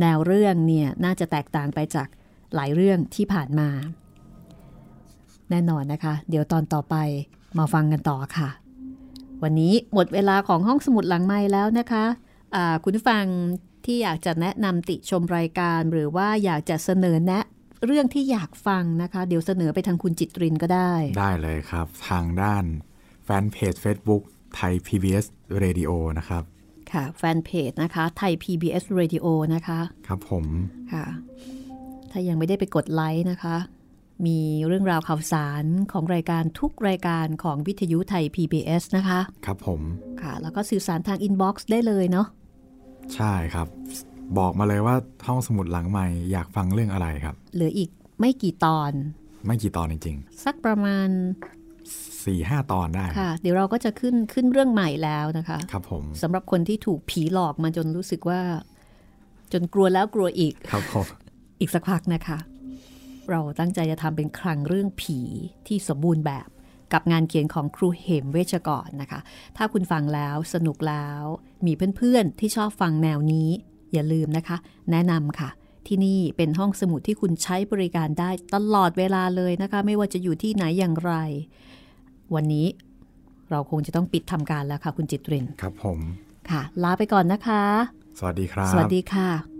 แนวเรื่องเนี่ยน่าจะแตกต่างไปจากหลายเรื่องที่ผ่านมา แน่นอนนะคะ เดี๋ยวตอนต่อไปมาฟังกันต่อค่ะ วันนี้หมดเวลาของห้องสมุดหลังไม้แล้วนะคะะคุณผู้ฟังที่อยากจะแนะนำติชมรายการ หรือว่าอยากจะเสนอแนะเรื่องที่อยากฟังนะคะ เดี๋ยวเสนอไปทางคุณจิตรินก็ได้ ได้เลยครับ ทางด้านแฟนเพจ Facebook ไทย PBS Radio นะครับ ค่ะ แฟนเพจนะคะ ไทย PBS Radio นะคะ ครับผม ค่ะ ถ้ายังไม่ได้ไปกดไลค์นะคะ มีเรื่องราวข่าวสารของรายการทุกรายการของวิทยุไทย PBS นะคะ ครับผมค่ะ แล้วก็สื่อสารทาง inbox ได้เลยเนาะใช่ครับ บอกมาเลยว่าห้องสมุดหลังใหม่อยากฟังเรื่องอะไรครับ เหลืออีกไม่กี่ตอน ไม่กี่ตอนจริงสักประมาณๆสี่ห้าตอนได้ค่ะ เดี๋ยวเราก็จะขึ้นขึ้นเรื่องใหม่แล้วนะคะ ครับผมสำหรับคนที่ถูกผีหลอกมาจนรู้สึกว่า จนกลัวแล้วกลัวอีกครับผมอีกสักพักนะคะ เราตั้งใจจะทำเป็นคลังเรื่องผีที่สมบูรณ์แบบกับงานเขียนของครูเหมเวชกรนะคะ ถ้าคุณฟังแล้วสนุกแล้ว มีเพื่อนๆที่ชอบฟังแนวนี้ อย่าลืมนะคะ แนะนำค่ะ ที่นี่เป็นห้องสมุดที่คุณใช้บริการได้ตลอดเวลาเลยนะคะ ไม่ว่าจะอยู่ที่ไหนอย่างไร วันนี้เราคงจะต้องปิดทำการแล้วค่ะ คุณจิตริน ครับผม ค่ะ ลาไปก่อนนะคะ สวัสดีครับ สวัสดีค่ะ